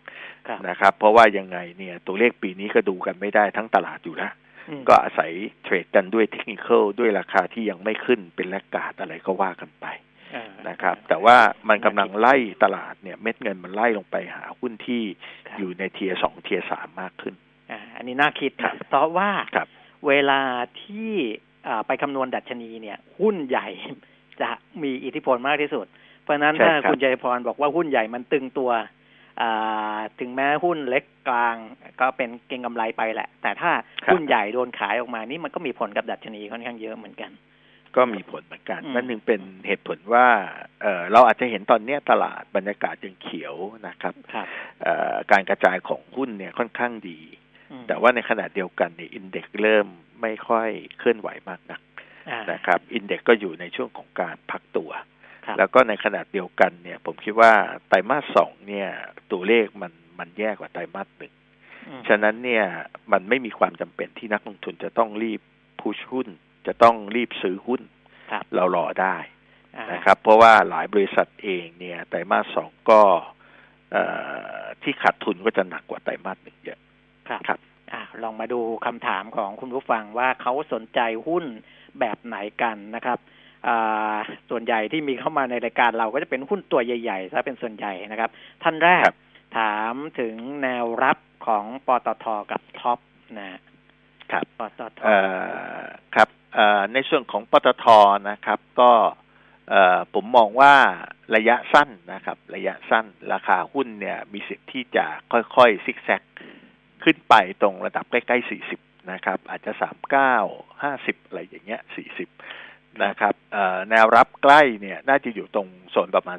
ครับนะครับ เพราะว่ายังไงเนี่ยตัวเลขปีนี้ก็ดูกันไม่ได้ทั้งตลาดอยู่แล้วอืมก็อาศัย trade กันด้วย technical ด้วยราคาที่ยังไม่ขึ้นเป็น laggard อะไรก็ว่ากันไปอ่า นะครับ แต่ว่ามันกำลังไล่ตลาดเนี่ยเม็ดเงินมันไล่ลงไปหาหุ้นที่ครับอยู่ในเทียสองเทียสามมากขึ้นอ่าอันนี้น่าคิดครันะบเพราะว่าครับเวลาที่อ่าไปคำนวณดัชนีเนี่ย หุ้นใหญ่จะมีอิทธิพลมากที่สุด เพราะฉะนั้นใช่ถ้าครับคุณชัยพรบอกว่าหุ้นใหญ่มันตึงตัวอ่าถึงแม้หุ้นเล็กกลางก็เป็นเก็งกำไรไปแหละ แต่ถ้าครับหุ้นใหญ่โดนขายออกมานี่มันก็มีผลกับดัชนีค่อนข้างเยอะเหมือนกัน ก็มีผลเหมือนกันอืมนั่นหนึ่งเป็นเหตุผลว่าเออเราอาจจะเห็นตอนเนี้ยตลาดบรรยากาศยังเขียวนะครับครับเอ่อการกระจายของหุ้นเนี่ยค่อนข้างดีอืมแต่ว่าในขณะเดียวกันเนี่ยอินเด็กเริ่มไม่ค่อยเคลื่อนไหวมากนักอ่านะครับ อินเด็กก็อยู่ในช่วงของการพักตัวครับแล้วก็ในขณะเดียวกันเนี่ย ผมคิดว่าไตรมาสสองเนี่ย ตัวเลขมันมันแย่กว่าไตรมาสหนึ่งอืมฉะนั้นเนี่ยมันไม่มีความจำเป็นที่นักลงทุนจะต้องรีบพุชหุ้น จะต้องรีบซื้อหุ้นครับเรารอได้อ่านะครับ เพราะว่าหลายบริษัทเองเนี่ยไตรมาสสองก็เอ่อที่ขาดทุนก็จะหนักกว่าไตรมาสหนึ่งเยอะครับครับอ่าลองมาดูคำถามของคุณผู้ฟังว่าเขาสนใจหุ้นแบบไหนกันนะครับอ่าส่วนใหญ่ที่มีเข้ามาในรายการเราก็จะเป็นหุ้นตัวใหญ่ๆซะเป็นส่วนใหญ่นะครับ ท่านแรกครับถามถึงแนวรับของปตทกับท็อปนะครับปตทเอ่อครับเอ่อ ในส่วนของปตทนะครับ ก็เอ่อผมมองว่าระยะสั้นนะครับ ระยะสั้น ราคาหุ้นเนี่ยมีสิทธิ์ที่จะค่อยๆซิกแซกขึ้นไปตรงระดับใกล้ๆ 40 นะครับ อาจจะ 39 50 อะไรอย่างเงี้ย 40 นะครับเอ่อแนวรับใกล้เนี่ยน่าจะอยู่ตรงโซนประมาณ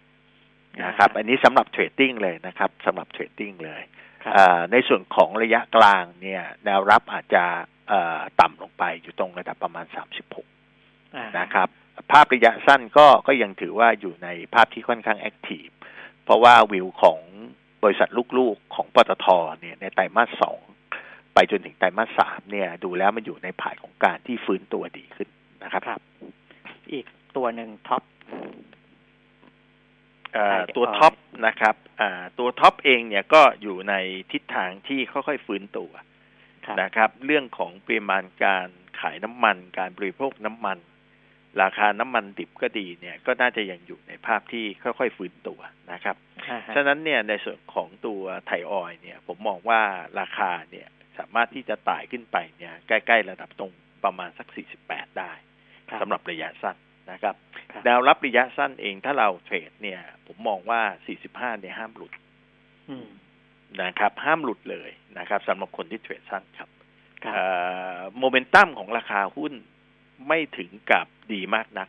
38 นะครับ อันนี้สำหรับ trading เลยนะครับสำหรับ trading เลยครับเอ่อในส่วนของระยะกลางเนี่ย แนวรับอาจจะเอ่อต่ำลง ไปอยู่ตรงระดับประมาณ 36อ่านะครับ ภาพระยะสั้นก็ก็ยังถือว่าอยู่ในภาพที่ค่อนข้าง active เพราะว่าวิวของบริษัทลูกๆของปตทเนี่ยในไตรมาสสองไปจนถึงไตรมาสสามเนี่ยดูแล้วมันอยู่ในผ่านของการที่ฟื้นตัวดีขึ้นนะครับครับ อีกตัวหนึ่ง TOP เอ่อใช่ตัวเอ่อ TOP นะครับอ่าตัว TOP เองเนี่ยก็อยู่ในทิศทางที่ค่อยๆฟื้นตัวครับ นะครับ เรื่องของปริมาณการขายน้ำมัน การบริโภคน้ำมัน ราคาน้ำมันดิบก็ดีเนี่ย ก็น่าจะยังอยู่ในภาพที่ค่อยๆฟื้นตัวนะครับอ่าฮะฉะนั้นเนี่ยในส่วนของตัวไทยออยล์เนี่ย ผมมองว่าราคาเนี่ยสามารถที่จะไต่ขึ้นไปเนี่ย ใกล้ๆระดับตรงประมาณสัก 48 ได้ครับสำหรับระยะสั้นนะครับครับแนวรับระยะสั้นเองถ้าเราเทรดเนี่ย ผมมองว่า 45 เนี่ยห้ามหลุดอืม นะครับห้ามหลุดเลยนะครับสำหรับคนที่เทรดสั้นครับครับเอ่อโมเมนตัมของราคาหุ้นไม่ถึงกับดีมากนัก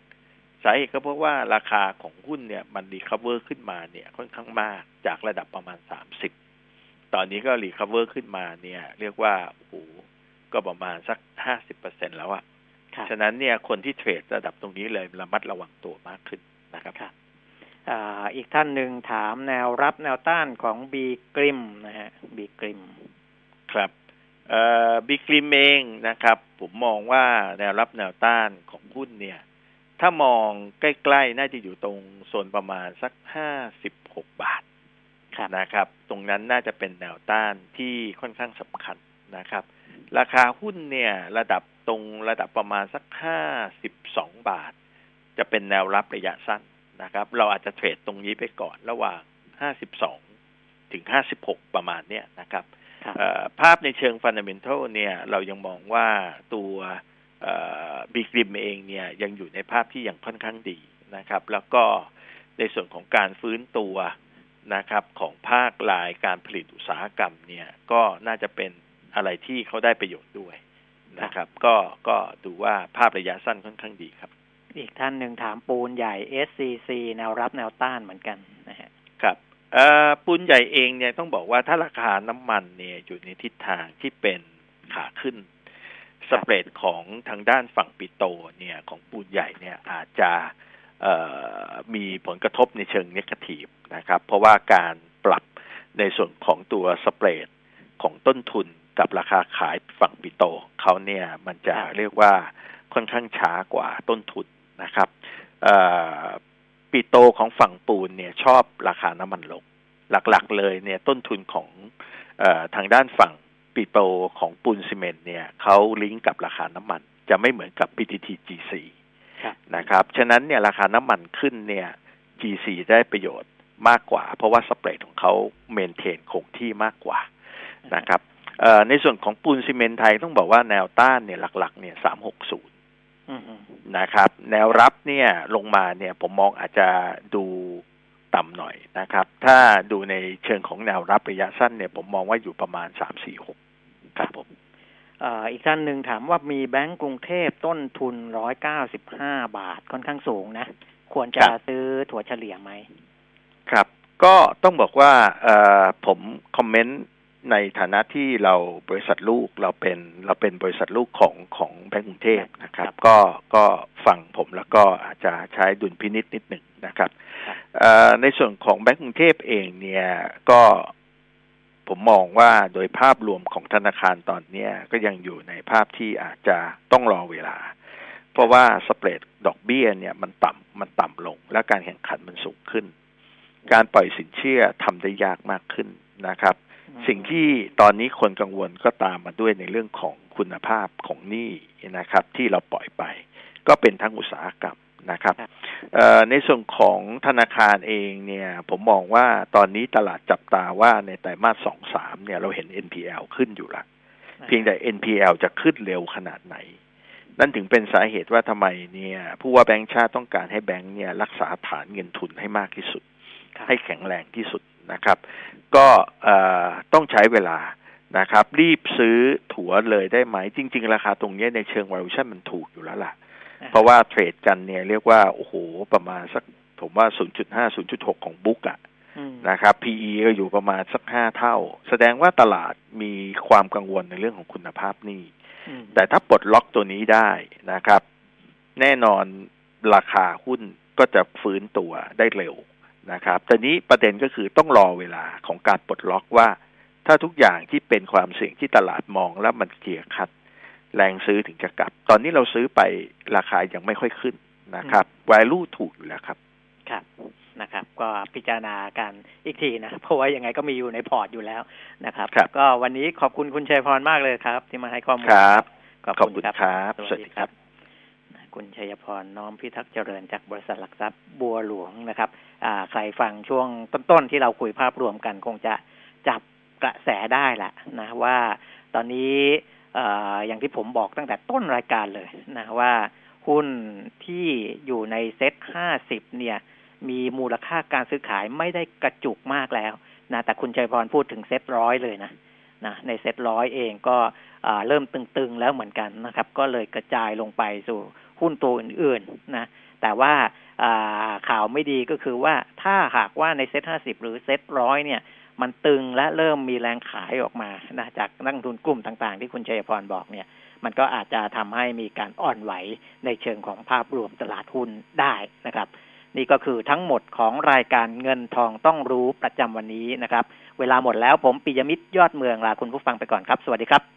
สาเหตุก็เพราะว่าราคาของหุ้นเนี่ยมัน recover ขึ้นมาเนี่ยค่อนข้างมากจากระดับประมาณ30ตอนนี้ก็ recover ขึ้นมาเนี่ย เรียกว่าโอ้โหก็ประมาณสัก50%แล้วอะครับฉะนั้นเนี่ยคนที่เทรดระดับตรงนี้เลยระมัดระวังตัวมากขึ้นนะครับครับ อ่าอีกท่านหนึ่งถามแนวรับแนวต้านของบีกริมนะฮะบีกริม ครับเอ่อบิกริมเองนะครับ ผมมองว่าแนวรับแนวต้านของหุ้นเนี่ย ถ้ามองใกล้ๆ น่าจะอยู่ตรงโซนประมาณสักห้าสิบหกบาทครับนะครับ ตรงนั้นน่าจะเป็นแนวต้านที่ค่อนข้างสำคัญนะครับ ราคาหุ้นเนี่ย ระดับตรงระดับประมาณสักห้าสิบสองบาท จะเป็นแนวรับระยะสั้น นะครับ เราอาจจะเทรดตรงนี้ไปก่อนระหว่างห้าสิบสองถึงห้าสิบหกประมาณเนี้ยนะครับครับเอ่อภาพในเชิงฟันเดเมนทัลเนี่ย เรายังมองว่าตัวบิ๊กริมเองเนี่ย ยังอยู่ในภาพที่ยังค่อนข้างดีนะครับ แล้วก็ในส่วนของการฟื้นตัวนะครับ ของภาคลายการผลิตอุตสาหกรรมเนี่ย ก็น่าจะเป็นอะไรที่เขาได้ประโยชน์ด้วยนะครับ ก็ก็ดูว่าภาพระยะสั้นค่อนข้างดีครับ อีกท่านหนึ่งถามปูนใหญ่ SCC แนวรับแนวต้านเหมือนกันนะฮะครับปูนใหญ่เองเนี่ยต้องบอกว่าถ้าราคาน้ำมันเนี่ยอยู่ในทิศทางที่เป็นขาขึ้นสเปรดของทางด้านฝั่งปิโตเนี่ยของปูนใหญ่เนี่ยอาจจะมีผลกระทบในเชิงเนกาทีฟนะครับ เพราะว่าการปรับในส่วนของตัวสเปรดของต้นทุนกับราคาขายฝั่งปิโตเขาเนี่ยมันจะเรียกว่าค่อนข้างช้ากว่าต้นทุน นะครับเอ่อปิโตของฝั่งปูนเนี่ยชอบราคาน้ำมันลง หลักๆเลยเนี่ยต้นทุนของเออทางด้านฝั่งปิโตของปูนซีเมนต์เนี่ยเขาลิงก์กับราคาน้ำมัน จะไม่เหมือนกับ PTT GC ครับนะครับฉะนั้นเนี่ยราคาน้ำมันขึ้นเนี่ย GC ได้ประโยชน์มากกว่า เพราะว่าสเปรดของเขาเมนเทนคงที่มากกว่านะครับเอ่อในส่วนของปูนซีเมนต์ไทยต้องบอกว่าแนวต้านเนี่ยหลักๆเนี่ย360อืมนะครับ แนวรับเนี่ยลงมาเนี่ยผมมองอาจจะดูต่ำหน่อยนะครับ ถ้าดูในเชิงของแนวรับระยะสั้นเนี่ยผมมองว่าอยู่ประมาณสามสี่หกครับผมเอ่ออีกท่านหนึ่งถามว่ามีแบงก์กรุงเทพต้นทุนร้อยเก้าสิบห้าบาทค่อนข้างสูงนะ ควรจะครับซื้อถั่วเฉลี่ยไหม ครับ ก็ต้องบอกว่าเอ่อผมคอมเมนต์ ในฐานะที่เราบริษัทลูกเราเป็นเราเป็นบริษัทลูกของของแบงก์กรุงเทพนะครับครับก็ก็ฟังผมแล้วก็อาจจะใช้ดุลพินิษนิดหนึ่งนะครับครับเอ่อในส่วนของแบงก์กรุงเทพเองเนี่ยก็ผมมองว่าโดยภาพรวมของธนาคารตอนเนี้ยก็ยังอยู่ในภาพที่อาจจะต้องรอเวลา เพราะว่าสเปรดดอกเบี้ยเนี่ยมันต่ำมันต่ำลง และการแข่งขันมันสูงขึ้น การปล่อยสินเชื่อทำได้ยากมากขึ้นนะครับ สิ่งที่ตอนนี้คนกังวลก็ตามมาด้วยในเรื่องของคุณภาพของหนี้นะครับ ที่เราปล่อยไป ก็เป็นทั้งอุตสาหกรรมนะครับครับเอ่อในส่วนของธนาคารเองเนี่ย ผมมองว่าตอนนี้ตลาดจับตาว่าในไตรมาสสองสามเนี่ยเราเห็น NPL ขึ้นอยู่ละเพียงแต่ NPL จะขึ้นเร็วขนาดไหน นั่นถึงเป็นสาเหตุว่าทำไมเนี่ยผู้ว่าแบงก์ชาติต้องการให้แบงก์เนี่ยรักษาฐานเงินทุนให้มากที่สุดครับให้แข็งแรงที่สุด นะครับ ก็เอ่อต้องใช้เวลานะครับ รีบซื้อถั่วเลยได้ไหม จริง ๆ ราคาตรงเนี้ยในเชิง valuation มันถูกอยู่แล้วล่ะ เพราะว่าเทรดกันเนี่ยเรียกว่า โอ้โห ประมาณสักผมว่า 0.5 0.6 ของบุ๊กอะอืมนะครับ PE ก็อยู่ประมาณสักห้าเท่า แสดงว่าตลาดมีความกังวลในเรื่องของคุณภาพหนี้อืมแต่ถ้าปลดล็อกตัวนี้ได้นะครับ แน่นอนราคาหุ้นก็จะฟื้นตัวได้เร็ว นะครับแต่นี้ประเด็นก็คือต้องรอเวลาของการปลดล็อกว่า ถ้าทุกอย่างที่เป็นความเสี่ยงที่ตลาดมองแล้วมันเคลียร์คัด แรงซื้อถึงจะกลับ ตอนนี้เราซื้อไปราคายังไม่ค่อยขึ้นนะครับ value ถูกอยู่แล้วครับ ครับนะครับ ก็พิจารณากันอีกทีนะเพราะว่ายังไงก็มีอยู่ในพอร์ตอยู่แล้วนะครับครับก็วันนี้ขอบคุณคุณชัยพรมากเลยครับ ที่มาให้ข้อมูลครับ ขอบขอบคุคุณณครับครับสสวัวัสสดีดีคครัรับบ คุณชัยพรน้อมพิทักษ์เจริญจากบริษัทหลักทรัพย์บัวหลวงนะครับอ่าใครฟังช่วงต้นๆที่เราคุยภาพรวมกันคงจะจับกระแสได้แหละนะว่าตอนนี้ออย่างที่ผมบอกตั้งแต่ต้นรายการเลยนะว่าหุ้นที่อยู่ในเซ็ตห้าสิบเนี่ย มีมูลค่าการซื้อขายไม่ได้กระจุกมากแล้วนะแต่คุณชัยพรพูดถึงเซ็ตร้อยเลยนะนะในเซ็ตร้อยเองก็เริ่มตึงๆแล้วเหมือนกันนะครับ ก็เลยกระจายลงไปสู่ หุ้นตัวอื่นๆนะแต่ว่าข่าวไม่ดีก็คือว่าถ้าหากว่าในเซ็ตห้าสิบหรือเซ็ตร้อยเนี่ย มันตึงและเริ่มมีแรงขายออกมานะจากนักทุนกลุ่มต่างๆ ที่คุณชัยพรบอกเนี่ย มันก็อาจจะทำให้มีการอ่อนไหวในเชิงของภาพรวมตลาดหุ้นได้นะครับ นี่ก็คือทั้งหมดของรายการเงินทองต้องรู้ประจำวันนี้นะครับ เวลาหมดแล้วผมปิยมิตรยอดเมืองลาคุณผู้ฟังไปก่อนครับ สวัสดีครับ